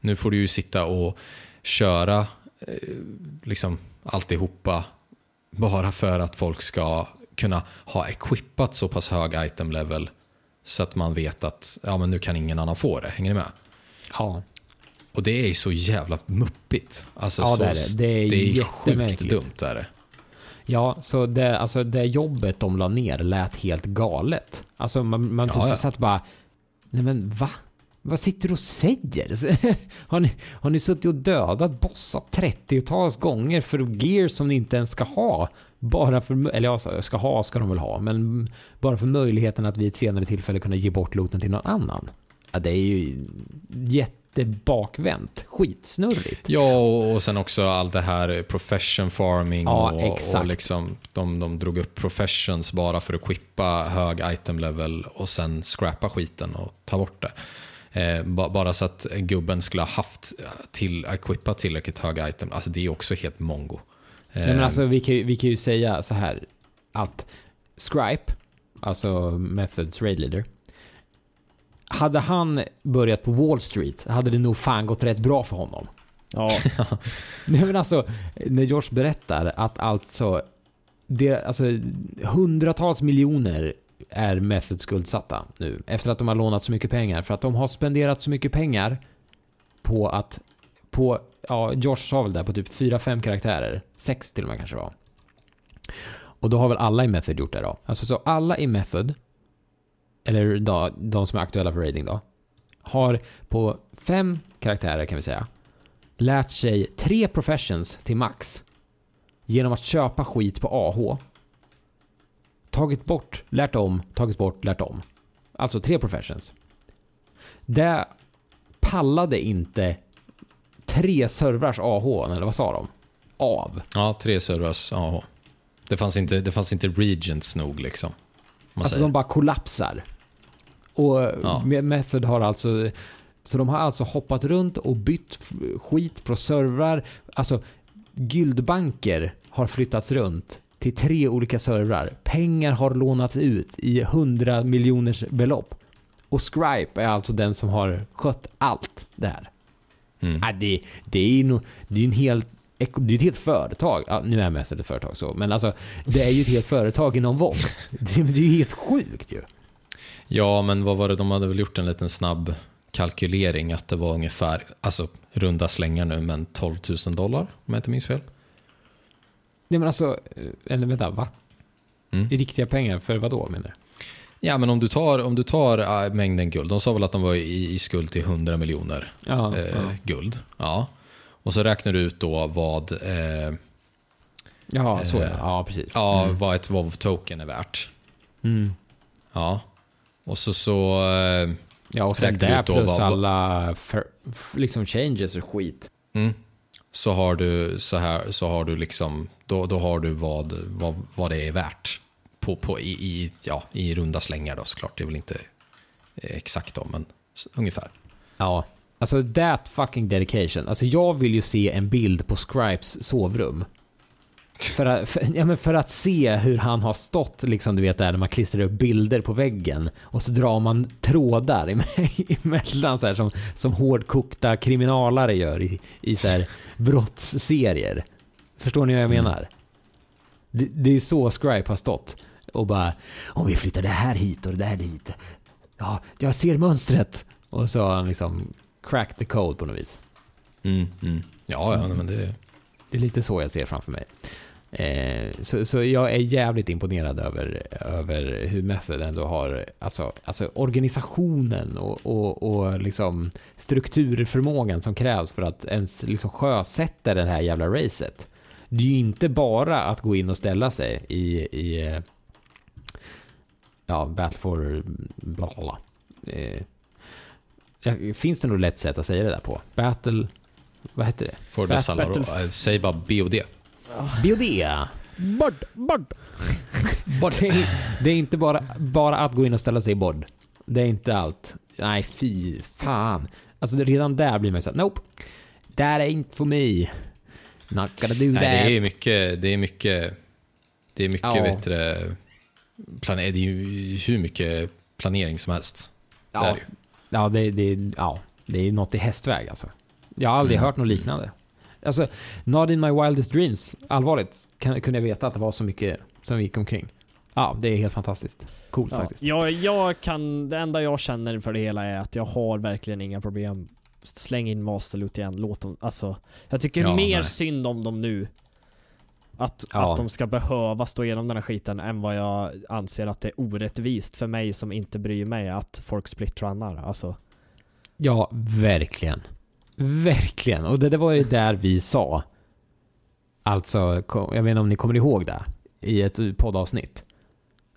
nu får du ju sitta och köra eh, liksom alltihopa bara för att folk ska kunna ha equippat så pass hög item level så att man vet att ja, men nu kan ingen annan få det. Hänger ni med? Ja. Och det är ju så jävla muppigt. Alltså, Ja, så, det är det. Det är det är sjukt dumt. Är det. Ja, så det, alltså det jobbet de la ner lät helt galet. Alltså man, man tog Ja, sig ja. satt bara, nej men va? Vad sitter du och säger? har, ni, har ni suttit och dödat bossar 30-tals gånger för gear som ni inte ens ska ha? Bara för, eller ja, ska ha ska de väl ha, men bara för möjligheten att vid ett senare tillfälle kunna ge bort looten till någon annan. Ja, det är ju jättebakvänt. Skitsnurrigt. Ja, och, och sen också allt det här profession farming Ja, och, exakt. och liksom de, de drog upp professions bara för att quippa hög item level och sen scrappa skiten och ta bort det. Eh, ba, bara så att gubben skulle ha haft till, equippat tillräckligt hög item. Alltså det är också helt mongo. Eh, Nej, men alltså, vi, kan, ju- vi kan ju säga så här att Scripe, alltså Methods Raid Leader, hade han börjat på Wall Street hade det nog fan gått rätt bra för honom. Ja, Nej men alltså, när Josh berättar att alltså, det, alltså hundratals miljoner är Method skuldsatta nu. Efter att de har lånat så mycket pengar. För att de har spenderat så mycket pengar på att, på, ja Josh sa väl där på typ 4-5 karaktärer. 6 till och med kanske var. Och då har väl alla i Method gjort det då. Alltså så alla i Method, eller då, de som är aktuella för raiding då, har på fem karaktärer kan vi säga, lärt sig tre professions till max genom att köpa skit på AH. Tagit bort, lärt om, tagit bort, lärt om. Alltså tre professions. Det pallade inte tre servrars AH, eller vad sa de? Av. Ja, tre servers AH. Det fanns inte, det fanns inte regents nog liksom. Man Alltså säger. de bara kollapsar. Och Ja. Me- Method har alltså... Så de har alltså hoppat runt och bytt skit på servrar. Alltså guldbanker har flyttats runt till tre olika servrar. Pengar har lånats ut i hundra miljoners belopp. Och Scripe är alltså den som har skött allt det här. Mm. Ja, det, det är ju nog, det är en helt det är ett helt företag. Ja, nu är Method ett företag så, men alltså det är ju ett helt företag inom VOD. Det, det är ju helt sjukt ju. Ja, men vad var det? De hade väl gjort en liten snabb kalkylering att det var ungefär, alltså runda slängar nu, men 12 000 dollar om jag inte minns fel. Nej men alltså, eh, eller vänta, va? Mm. I riktiga pengar, för vad då menar du? Ja, men om du tar, om du tar äh, mängden guld, de sa väl att de var i, i skuld till 100 miljoner Ja, eh, ja. guld. Ja. Och så räknar du ut då vad, eh, ja så eh, Ja, precis. ja, Mm. vad ett WoW-token är värt. Mm. Ja. Och så så... Eh, Ja, och sen det plus vad- alla för, liksom changes och skit. Mm. Så har du så här, så har du liksom, då, då har du vad, vad, vad det är värt. På, på, i, i, ja, I runda slängar då såklart, det är väl inte eh, exakt då, men ungefär. Ja. Alltså that fucking dedication. Alltså jag vill ju se en bild på Scripes sovrum. För att, för, ja, men för att se hur han har stått, liksom du vet där när man klistrar upp bilder på väggen och så drar man trådar eme- emellan så här som, som hårdkokta kriminalare gör i, i så här brottsserier. Förstår ni vad jag menar? Det, det är så Scripe har stått och bara om vi flyttar det här hit och det där dit. Ja, jag ser mönstret. Och så har han liksom cracked the code på något vis. Mm, mm. Ja, ja, men det... Det är lite så jag ser framför mig. Eh, så, så jag är jävligt imponerad över, över hur Method ändå har, alltså, alltså organisationen och, och, och liksom strukturförmågan som krävs för att ens liksom sjösätta det här jävla racet. Det är ju inte bara att gå in och ställa sig i, i eh, ja, Battle for bla bla. Eh, ja, finns det något lätt sätt att säga det där på? Battle, vad heter det? For the Bat- Salaro, Battle- äh, säg bara BOD. BOD. Bord, bord. Det är, det är inte bara, bara att gå in och ställa sig i bord. Det är inte allt. Nej, fy fan. Alltså det- redan där blir man såhär, nope. That ain't for me. Not gonna do that. Nej, det är mycket, det är mycket, det är mycket Ja. bättre, plane- det är ju hur mycket planering som helst. Det är ja, det ju. ja, det, det, ja, det är något i hästväg alltså. Jag har aldrig Mm. hört något liknande. Alltså, not in my wildest dreams, allvarligt, kan, kunde jag veta att det var så mycket som gick omkring. Ja, det är helt fantastiskt. Coolt Ja, faktiskt. jag, jag kan, det enda jag känner för det hela är att jag har verkligen inga problem. Släng in Masterloot igen, låt dem, alltså. Jag tycker Ja, mer nej. synd om dem nu. Att, Ja. att de ska behöva stå igenom den här skiten än vad jag anser att det är orättvist för mig som inte bryr mig att folk splittrannar. Alltså. Ja, verkligen. Verkligen. Och det, det var ju där vi sa. Alltså, jag vet inte om ni kommer ihåg det. I ett poddavsnitt.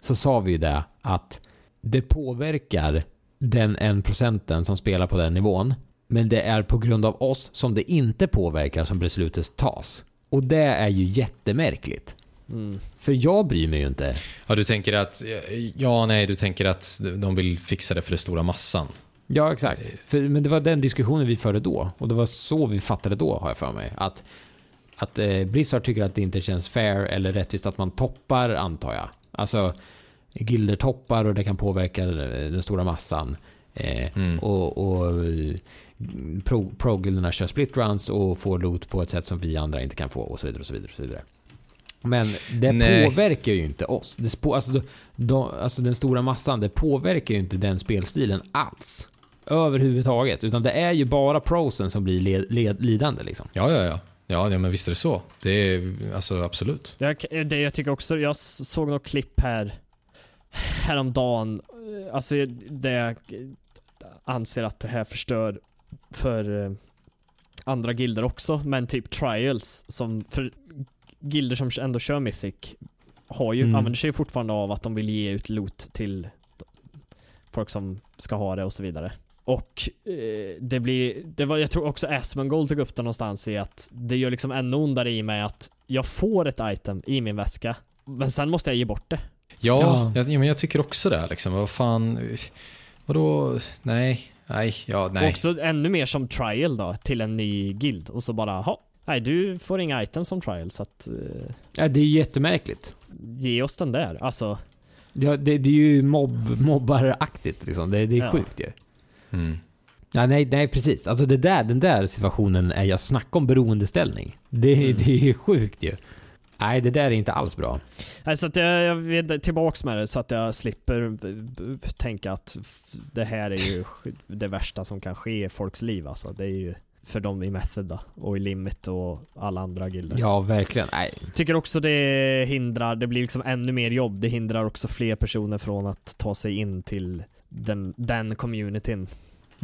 Så sa vi ju det att det påverkar den en procenten som spelar på den nivån. Men det är på grund av oss som det inte påverkar som beslutet tas. Och det är ju jättemärkligt. Mm. För jag bryr mig ju inte. Ja, du tänker att, ja nej, du tänker att de vill fixa det för den stora massan. Ja, exakt. För, men det var den diskussionen vi förde då. Och det var så vi fattade då, har jag för mig. Att, att eh, Blizzard tycker att det inte känns fair eller rättvist att man toppar, antar jag. Alltså, gilder toppar och det kan påverka eh, den stora massan. Eh, Mm. Och, och pro, pro-gilderna kör split runs och får loot på ett sätt som vi andra inte kan få och så vidare och så vidare. Och så vidare. Men det Nej. påverkar ju inte oss. Det spå, alltså, de, alltså den stora massan, det påverkar ju inte den spelstilen alls. Överhuvudtaget. Utan det är ju bara prosen som blir led, led, lidande liksom. Ja, ja, ja. Ja, ja, men visst är det så. Det är alltså absolut. Jag, det, jag tycker också, jag såg något klipp här häromdagen. Alltså det jag anser att det här förstör för eh, andra gilder också, men typ trials som, för gilder som ändå kör Mythic har ju, Mm. använder sig ju fortfarande av att de vill ge ut loot till folk som ska ha det och så vidare. Och eh, det blir, det var, jag tror också Asmongold tog upp det någonstans i att det gör liksom ännu ondare i mig att jag får ett item i min väska, men sen måste jag ge bort det. Ja, Ja. Jag, ja, men jag tycker också det. Liksom. Vad fan, vadå, nej, nej, ja, Och nej. också ännu mer som trial då, till en ny guild. Och så bara, ha, nej du får inga items som trial så att eh, Ja, det är jättemärkligt. ge oss den där. Alltså, Ja, det, det är ju mobb, mobbaraktigt liksom. Det, det är Ja. sjukt ju. Mm. Ja, nej, nej, precis. Alltså det där, den där situationen är jag snacka om beroendeställning. Det, Mm. det är ju sjukt ju. Nej, det där är inte alls bra. nej, så att jag, jag vill tillbaks med det så att jag slipper tänka att det här är ju det värsta som kan ske i folks liv alltså. Det är ju för dem i Method då, och i Limit och alla andra gilder. Ja, verkligen. Nej. Tycker också det hindrar, det blir liksom ännu mer jobb. Det hindrar också fler personer från att ta sig in till den, den communityn.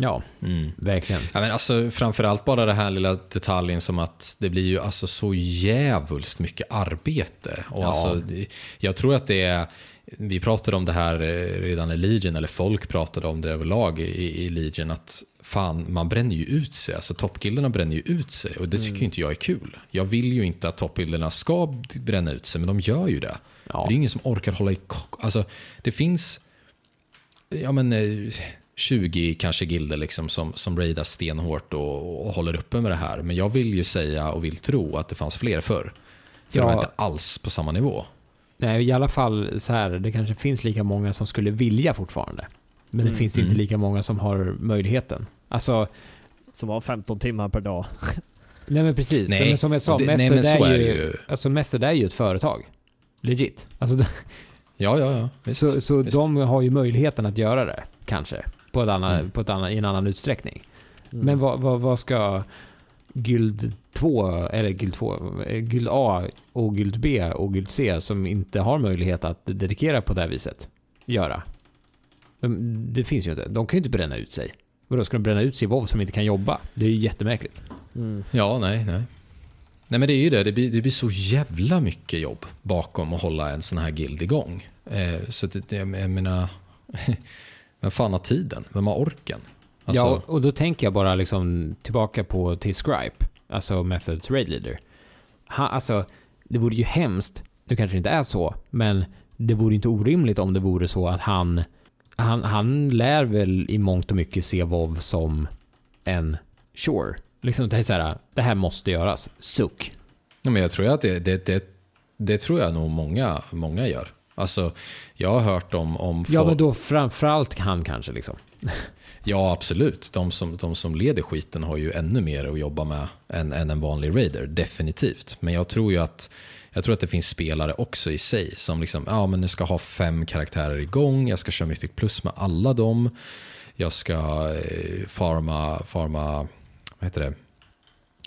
Ja, Mm. verkligen. Ja, men alltså, framförallt bara den här lilla detaljen som att det blir ju alltså så jävulst mycket arbete. Och Ja. alltså, det- jag tror att det är, vi pratade om det här eh, redan i Legion, eller folk pratade om det överlag i, i Legion, att fan, man bränner ju ut sig. Alltså toppgilderna bränner ju ut sig och det tycker ju inte jag är kul. Jag vill ju inte att toppgilderna ska bränna ut sig, men de gör ju det. Ja. Det är ingen som orkar hålla i kock. Alltså, det finns ja, men, eh, 20 kanske gilder liksom som, som raidar stenhårt och, och håller uppe med det här. Men jag vill ju säga och vill tro att det fanns fler förr. För Ja. de är inte alls på samma nivå. Nej, i alla fall så här, det kanske finns lika många som skulle vilja fortfarande. Men det Mm. finns Mm. inte lika många som har möjligheten. Alltså, Som har 15 timmar per dag. nej men precis. Nej, men som jag sa, det- Method, nej, men så är, är ju, det ju. Alltså Method är ju ett företag. Legit. Alltså, Ja, ja, ja. Visst, så så visst. de har ju möjligheten att göra det, kanske. På, ett annat, Mm. på ett annat, i en annan utsträckning. Mm. Men vad, vad, vad ska Guld 2, eller Guld 2, eh, Guld A och Guld B och Guld C som inte har möjlighet att dedikera på det här viset göra? De, det finns ju inte. De kan ju inte bränna ut sig. Vadå, ska de bränna ut sig i WoW som inte kan jobba? Det är ju jättemärkligt. Mm. Ja, nej, nej. Nej men det är ju det, det blir, det blir så jävla mycket jobb bakom att hålla en sån här guild igång. Eh, så att, det- jag, jag menar, vem fan har tiden? Vem har orken? Alltså, Ja, och då tänker jag bara liksom tillbaka på till Scripe, alltså Methods Raid Leader. Ha, alltså, det vore ju hemskt, nu kanske det inte är så, men det vore inte orimligt om det vore så att han, han, han lär väl i mångt och mycket se WoW som en sure. Liksom det är så här, det här måste göras, suck. Ja, men jag tror att det, det, det, det tror jag nog många, många gör. Alltså, jag har hört om... om Ja, men då framförallt han kanske liksom. Ja, absolut. De som, de som leder skiten har ju ännu mer att jobba med än, än en vanlig raider, definitivt. Men jag tror ju att, jag tror att det finns spelare också i sig som liksom, ja men jag ska ha fem karaktärer igång, jag ska köra Mythic Plus med alla dem, jag ska eh, farma, farma, vad heter det,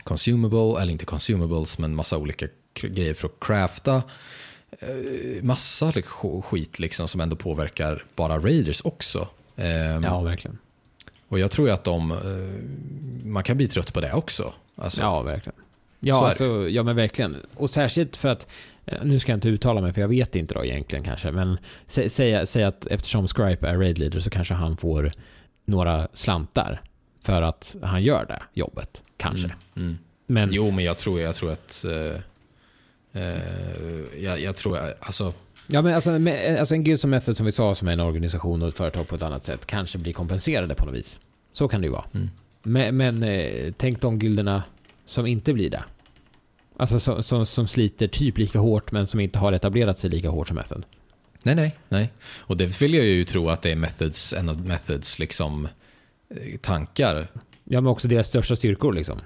consumable, eller inte consumables, men massa olika grejer för att crafta. Eh, Massa sk- skit liksom som ändå påverkar bara raiders också. Ehm, Ja, verkligen. och jag tror att de, eh, man kan bli trött på det också. Alltså, Ja, verkligen. Ja, alltså, ja, men verkligen. Och särskilt för att, eh, nu ska jag inte uttala mig för jag vet inte då egentligen kanske, men sä, säg, säg att eftersom Scripe är raid leader så kanske han får några slantar för att han gör det jobbet, kanske. Mm, mm. Men Jo, men jag tror, jag tror att... Eh, eh, jag, jag tror, alltså... Ja, men alltså, med, alltså en gud som Method som vi sa, som är en organisation och ett företag på ett annat sätt, kanske blir kompenserade på något vis. Så kan det ju vara. Mm. Men, men eh, tänk de gilderna som inte blir det. Alltså som, som, som sliter typ lika hårt men som inte har etablerat sig lika hårt som Method. Nej, nej, nej. Och det vill jag ju tro att det är methods, en av methods liksom eh, tankar. Ja, men också deras största styrkor liksom.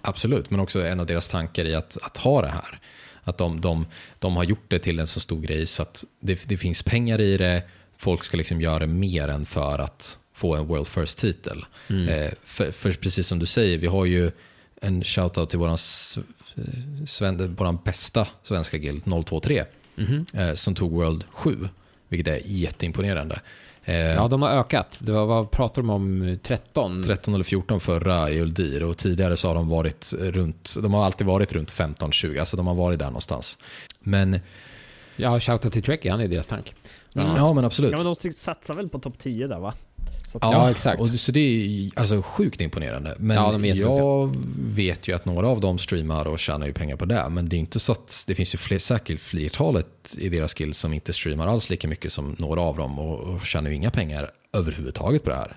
Absolut, men också en av deras tankar i att, att ha det här. Att de, de, de har gjort det till en så stor grej så att det, det finns pengar i det. Folk ska liksom göra mer än för att få en World First-titel. Eh, för, för precis som du säger, vi har ju en shoutout till våran, sven, våran bästa svenska guild, 023, eh, som tog World 7, vilket är jätteimponerande. Eh, Ja, de har ökat. Det var, vad pratar de om? 13? 13 eller 14 förra i Uldir och tidigare så har de varit runt, de har alltid varit runt 15-20, alltså de har varit där någonstans. Men, Ja, shoutout till Trekkie, han är deras tank. Mm. ja men absolut. Ja men de satsar väl på topp 10 där va? Så att, Ja, exakt. Och, så det är alltså sjukt imponerande. Men Ja, jag vet ju att några av dem streamar och tjänar ju pengar på det. Men det är inte så att det finns ju fler, säkert flertalet i deras skills som inte streamar alls lika mycket som några av dem och, och tjänar ju inga pengar överhuvudtaget på det här.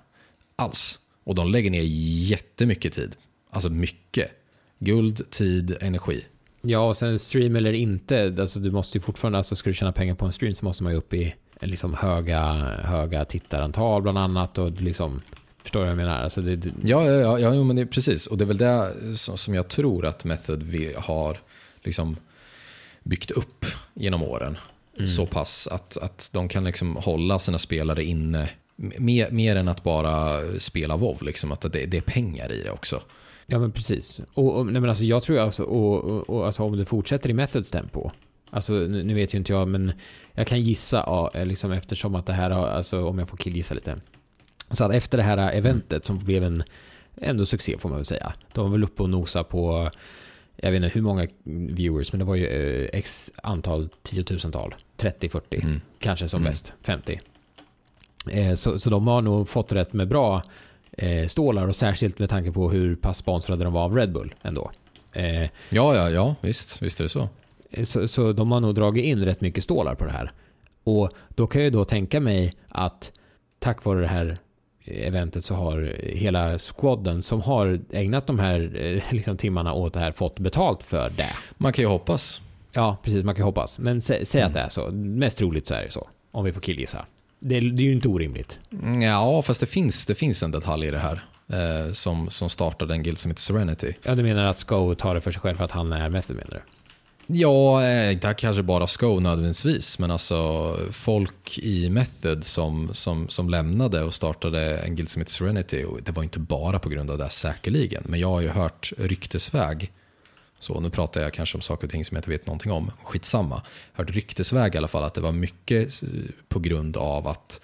Alls. Och de lägger ner jättemycket tid. Alltså mycket. Guld, tid, energi. Ja, och sen stream eller inte, alltså du måste ju fortfarande, alltså ska du tjäna pengar på en stream så måste man ju upp i liksom höga, höga tittarantal bland annat och liksom, förstår du vad jag menar? Alltså det, det, Ja, ja, ja, ja men det precis. Och det är väl det som, jag tror att Method vi har liksom byggt upp genom åren. Så pass att, att de kan liksom hålla sina spelare inne. Mer, mer än att bara spela WoW, liksom, att det, det är pengar i det också. Ja men precis. Och, och nej, men alltså jag tror alltså, och, och, och alltså om det fortsätter i Methods tempo. Alltså nu, vet ju inte jag men jag kan gissa ja, liksom eftersom att det här har, alltså om jag får killgissa lite. Så att efter det här eventet som blev en ändå succé får man väl säga. De var väl uppe och nosa på jag vet inte hur många viewers men det var ju eh, x antal tiotusental. 30-40 Mm. kanske som Mm. bäst 50. Eh, så, så de har nog fått rätt med bra eh, stålar och särskilt med tanke på hur pass sponsrade de var av Red Bull ändå. Eh, Ja, ja, ja, visst, visst är det så. Så, så de har nog dragit in rätt mycket stålar på det här. Och då kan jag ju då tänka mig att tack vare det här eventet så har hela squadden som har ägnat de här eh, liksom, timmarna åt det här fått betalt för det. Man kan ju hoppas. Ja, precis, man kan hoppas. Men sä, säg att Mm. det är så. Mest troligt så är det så. Om vi får killgissa. Det, det är ju inte orimligt. Mm, Ja, fast det finns, det finns en detalj i det här. Eh, som, som startade en guild som heter Serenity. Ja, du menar att Sko tar det för sig själv för att han är method menar du? Ja, eh, inte kanske bara Sko nödvändigtvis, men alltså folk i Method som, som, som lämnade och startade en guild som heter Serenity. Och det var inte bara på grund av det säkerligen, men jag har ju hört ryktesväg. Så nu pratar jag kanske om saker och ting som jag inte vet någonting om. Skitsamma. Hört ryktesväg i alla fall att det var mycket eh, på grund av att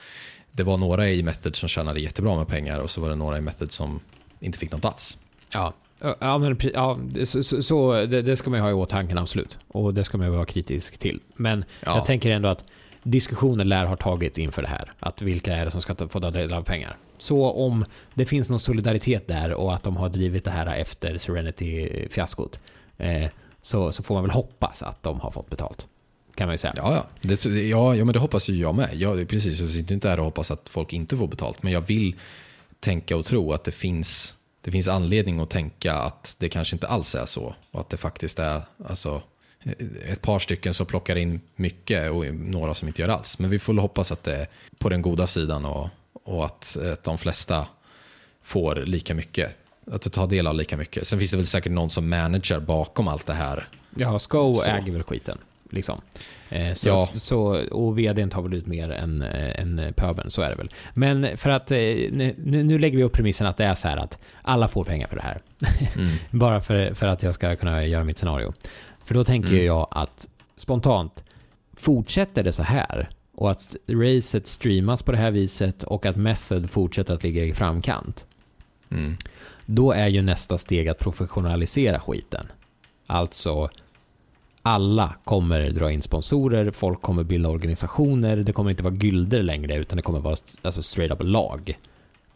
det var några i Method som tjänade jättebra med pengar och så var det några i Method som inte fick något alls. Ja, ja men ja, så, så, så det, det ska man ju ha i åtanke absolut. Och det ska man ju vara kritisk till. Men Ja. jag tänker ändå att diskussioner lär ha tagits inför det här. Att vilka är det som ska ta, få ta del av pengar. Så om det finns någon solidaritet där och att de har drivit det här efter Serenity-fiaskot. Eh, så, så får man väl hoppas att de har fått betalt. Kan man ju säga. Ja, ja. Det, ja, ja men det hoppas ju jag med. Jag, precis, jag sitter inte här och hoppas att folk inte får betalt. Men jag vill tänka och tro att det finns, det finns anledning att tänka att det kanske inte alls är så. Och att det faktiskt är alltså, ett par stycken som plockar in mycket och några som inte gör alls. Men vi får hoppas att det är på den goda sidan och, och att, att de flesta får lika mycket. Att tar del av lika mycket. Sen finns det väl säkert någon som manager bakom allt det här. Ja, Sko äger väl skiten. Liksom. Eh, så, Ja. så, och vdn tar väl ut mer än, eh, än pöbeln, så är det väl. Men för att, eh, nu, nu lägger vi upp premissen att det är så här att alla får pengar för det här. Mm. Bara för, för att jag ska kunna göra mitt scenario. För då tänker Mm. jag att spontant, fortsätter det så här och att racet streamas på det här viset och att Method fortsätter att ligga i framkant. Mm. Då är ju nästa steg att professionalisera skiten. Alltså, alla kommer dra in sponsorer, folk kommer bilda organisationer, det kommer inte vara gylder längre utan det kommer vara alltså straight up lag.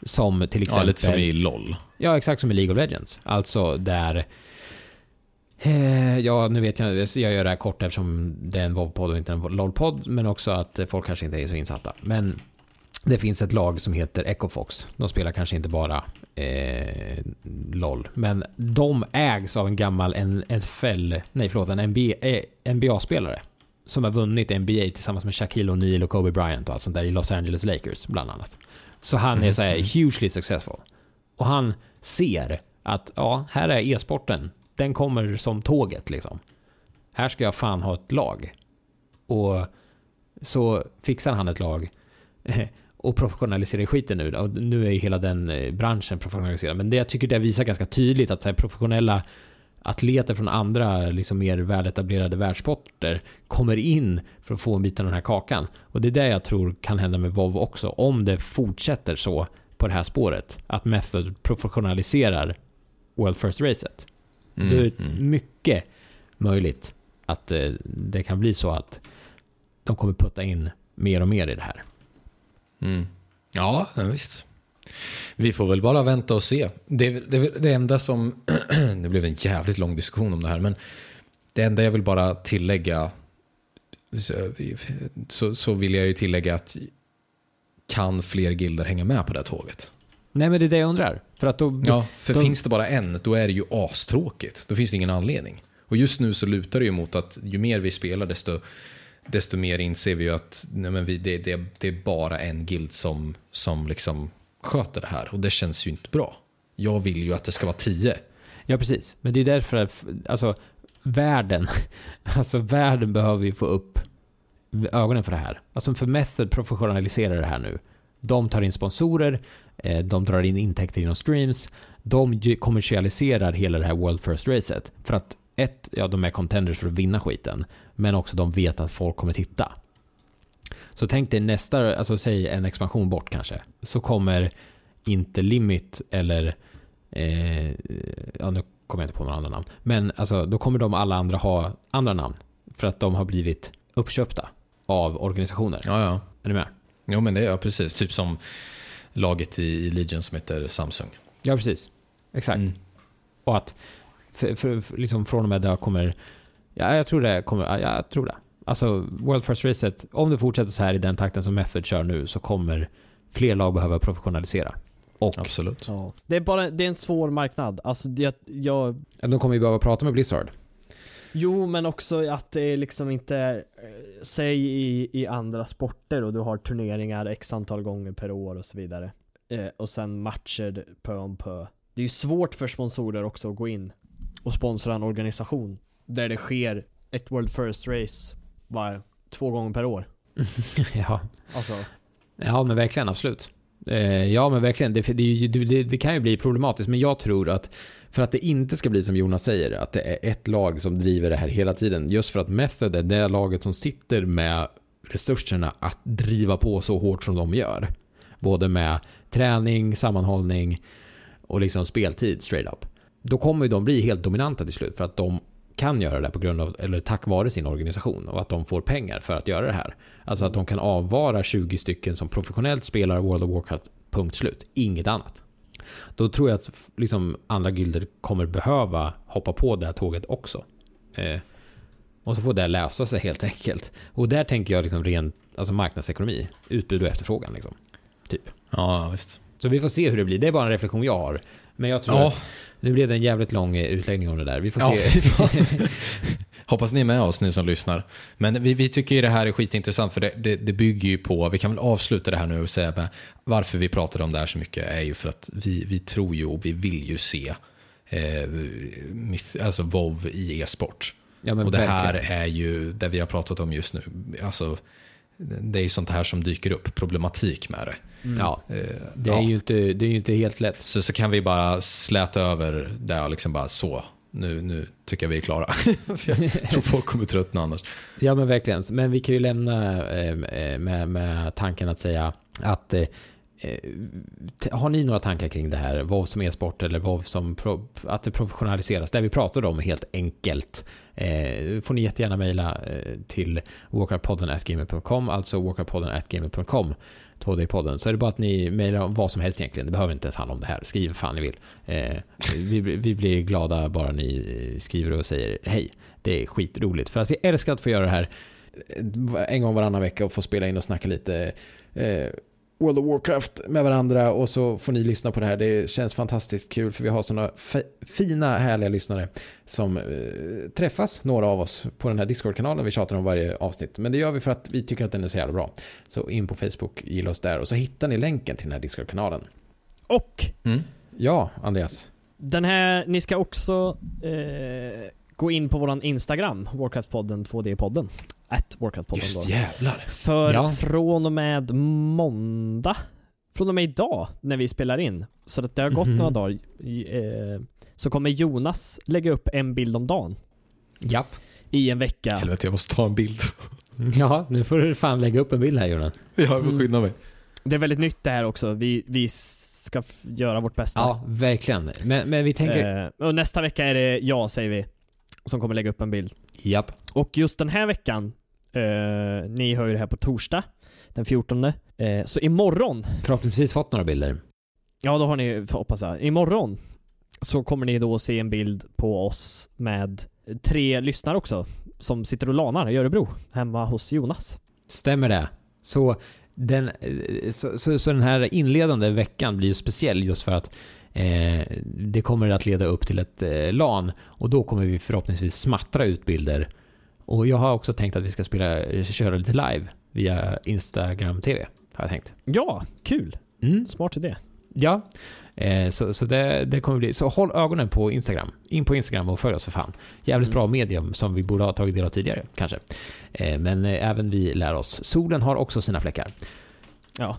Som till Ja, exempel... lite som i LOL. Ja, exakt som i League of Legends. Alltså där... Eh, ja, nu vet jag, jag gör det här kort eftersom det är en WoW-podd och inte en LOL-podd, men också att folk kanske inte är så insatta. Men det finns ett lag som heter Ecofox. De spelar kanske inte bara eh, LOL, men de ägs av en gammal NFL, nej förlåt, en NBA, eh, NBA-spelare som har vunnit NBA tillsammans med Shaquille O'Neal och Kobe Bryant och allt sånt där i Los Angeles Lakers bland annat. Så han är så här hugely successful. Och han ser att ja, här är e-sporten. Den kommer som tåget liksom. Här ska jag fan ha ett lag. Och så fixar han ett lag och professionaliserar skiten nu. Och nu är ju hela den eh, branschen professionaliserad. Men det jag tycker det visar ganska tydligt att så här, professionella atleter från andra liksom mer väletablerade världssporter kommer in för att få en bit av den här kakan. Och det är det jag tror kan hända med WoW också. Om det fortsätter så på det här spåret. Att Method professionaliserar World First Racet. Mm, det är mm. mycket möjligt att eh, det kan bli så att de kommer putta in mer och mer i det här. Mm. Ja, visst. Vi får väl bara vänta och se. Det, det, det enda som... det blev en jävligt lång diskussion om det här, men det enda jag vill bara tillägga så, så vill jag ju tillägga att kan fler gilder hänga med på det här tåget? Nej men det är det jag undrar. För att då, Ja, för då, finns det bara en, då är det ju astråkigt. Då finns det ingen anledning. Och just nu så lutar det ju mot att ju mer vi spelar desto, desto mer inser vi ju att nej men vi, det, det, det är bara en guild som, som liksom sköter det här. Och det känns ju inte bra. Jag vill ju att det ska vara tio. Ja precis. Men det är därför att alltså, världen, alltså världen behöver ju få upp ögonen för det här. Alltså för Method professionaliserar det här nu. De tar in sponsorer, eh, de drar in intäkter genom streams, de kommersialiserar hela det här World First Racet. För att ett, ja de är contenders för att vinna skiten, men också de vet att folk kommer titta. Så tänk dig nästa, alltså säg en expansion bort kanske, så kommer inte Limit eller eh, ja nu kommer jag inte på några andra namn. Men alltså, då kommer de alla andra ha andra namn. För att de har blivit uppköpta av organisationer. Ja, ja. Är ni med? Jo, men det är ja, precis. Typ som laget i i Legion som heter Samsung. Ja, precis. Exakt. Mm. Och att för, för, liksom från och med där kommer... Ja, jag tror det kommer... Ja, jag tror det. Alltså, World First Racet, om det fortsätter så här i den takten som Method kör nu så kommer fler lag behöva professionalisera. Och Absolut. Ja. Det är bara, det är en svår marknad. Alltså det, jag, de kommer ju behöva prata med Blizzard. jo men också att det är liksom inte, eh, säg i, i andra sporter och du har turneringar x antal gånger per år och så vidare. Eh, och sen matcher pö om pö. Det är ju svårt för sponsorer också att gå in och sponsra en organisation där det sker ett World First Race bara två gånger per år. ja. Alltså, Ja, men verkligen, absolut. Eh, ja, men verkligen. Det, det, det, det kan ju bli problematiskt, men jag tror att för att det inte ska bli som Jonas säger, att det är ett lag som driver det här hela tiden. Just för att Method är det laget som sitter med resurserna att driva på så hårt som de gör. Både med träning, sammanhållning och liksom speltid straight up. Då kommer de bli helt dominanta till slut för att de kan göra det på grund av, eller tack vare sin organisation och att de får pengar för att göra det här. Alltså att de kan avvara 20 stycken som professionellt spelar World of Warcraft, punkt slut. Inget annat. Då tror jag att liksom, andra gilder kommer behöva hoppa på det här tåget också. Eh, och så får det lösa sig helt enkelt. Och där tänker jag liksom ren alltså marknadsekonomi, utbud och efterfrågan. Liksom. Typ. Ja, visst. Så vi får se hur det blir. Det är bara en reflektion jag har. Men jag tror Ja. att nu blev det en jävligt lång eh, utläggning om det där. Vi får Ja, se. Hoppas ni är med oss, ni som lyssnar. Men vi, vi tycker ju det här är skitintressant för det, det, det bygger ju på, vi kan väl avsluta det här nu och säga med, varför vi pratar om det här så mycket är ju för att vi, vi tror ju och vi vill ju se eh, myth- alltså WoW i e-sport. Ja, och det här verkligen. är ju det vi har pratat om just nu. Alltså, det är ju sånt här som dyker upp, problematik med det. Ja, Eh, det är, ja. ju inte, det är ju inte helt lätt. Så, så kan vi bara släta över det och liksom bara så. Nu, nu tycker jag vi är klara. Jag tror folk kommer tröttna annars. Ja men verkligen. Men vi kan ju lämna eh, eh, med, med tanken att säga att Eh, har ni några tankar kring det här? Vad som e-sport eller vad som pro, att det professionaliseras? Det vi pratade om helt enkelt. Eh, får ni jättegärna mejla eh, till walkerpodden.gmail.com alltså walkerpodden.gmail.com 2D-podden. Så är det bara att ni mejlar om vad som helst egentligen. Det behöver inte ens handla om det här. Skriv vad fan ni vill. Eh, vi, vi blir glada bara ni eh, skriver och säger hej. Det är skitroligt. För att vi älskar att få göra det här eh, en gång varannan vecka och få spela in och snacka lite eh, World of Warcraft med varandra och så får ni lyssna på det här. Det känns fantastiskt kul för vi har sådana fina härliga lyssnare som eh, träffas, några av oss, på den här Discord-kanalen vi tjatar om varje avsnitt. Men det gör vi för att vi tycker att den är så jävla bra. Så in på Facebook, gilla oss där och så hittar ni länken till den här Discord-kanalen. och Ja, Andreas. Den här, ni ska också eh, gå in på våran Instagram, Warcraft-podden 2D-podden. At Warcraft-podden då. jävlar. För Ja. från och med måndag, från och med idag när vi spelar in, så att det har gått Mhm. några dagar, eh, så kommer Jonas lägga upp en bild om dagen Japp. i en vecka. Helvete, jag måste ta en bild. Ja, nu får du fan lägga upp en bild här Jonas. Jag får skynda mig. Det är väldigt nytt det här också. Vi, vi ska göra vårt bästa. Ja, verkligen. Men, men vi tänker... Eh, och nästa vecka är det jag, säger vi, som kommer lägga upp en bild. Japp. Och just den här veckan, eh, ni hör ju det här på torsdag, den 14. Eh, så imorgon, Förhoppningsvis fått några bilder. ja då har ni, hoppas jag, imorgon så kommer ni då se en bild på oss med tre lyssnare också, som sitter och lanar i Örebro, hemma hos Jonas. Stämmer det? Så den, eh, så, så, så den här inledande veckan blir ju speciell just för att det kommer att leda upp till ett eh, LAN och då kommer vi förhoppningsvis smattra ut bilder. Och jag har också tänkt att vi ska spela, köra lite live via Instagram TV. Har jag tänkt. Ja, kul! Mm. Smart idé. Ja, eh, så, så det, det kommer bli... Så håll ögonen på Instagram. In på Instagram och följ oss för fan. Jävligt Mm. bra medium som vi borde ha tagit del av tidigare, kanske. Eh, men eh, även vi lär oss. Solen har också sina fläckar. Ja.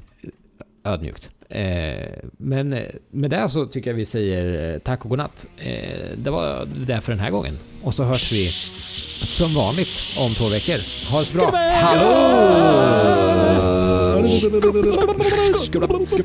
Ödmjukt. Eh, men eh, med det så tycker jag vi säger eh, tack och godnatt. Det var det för den här gången. Och så hörs vi som vanligt om två veckor. Ha det så bra. Imagine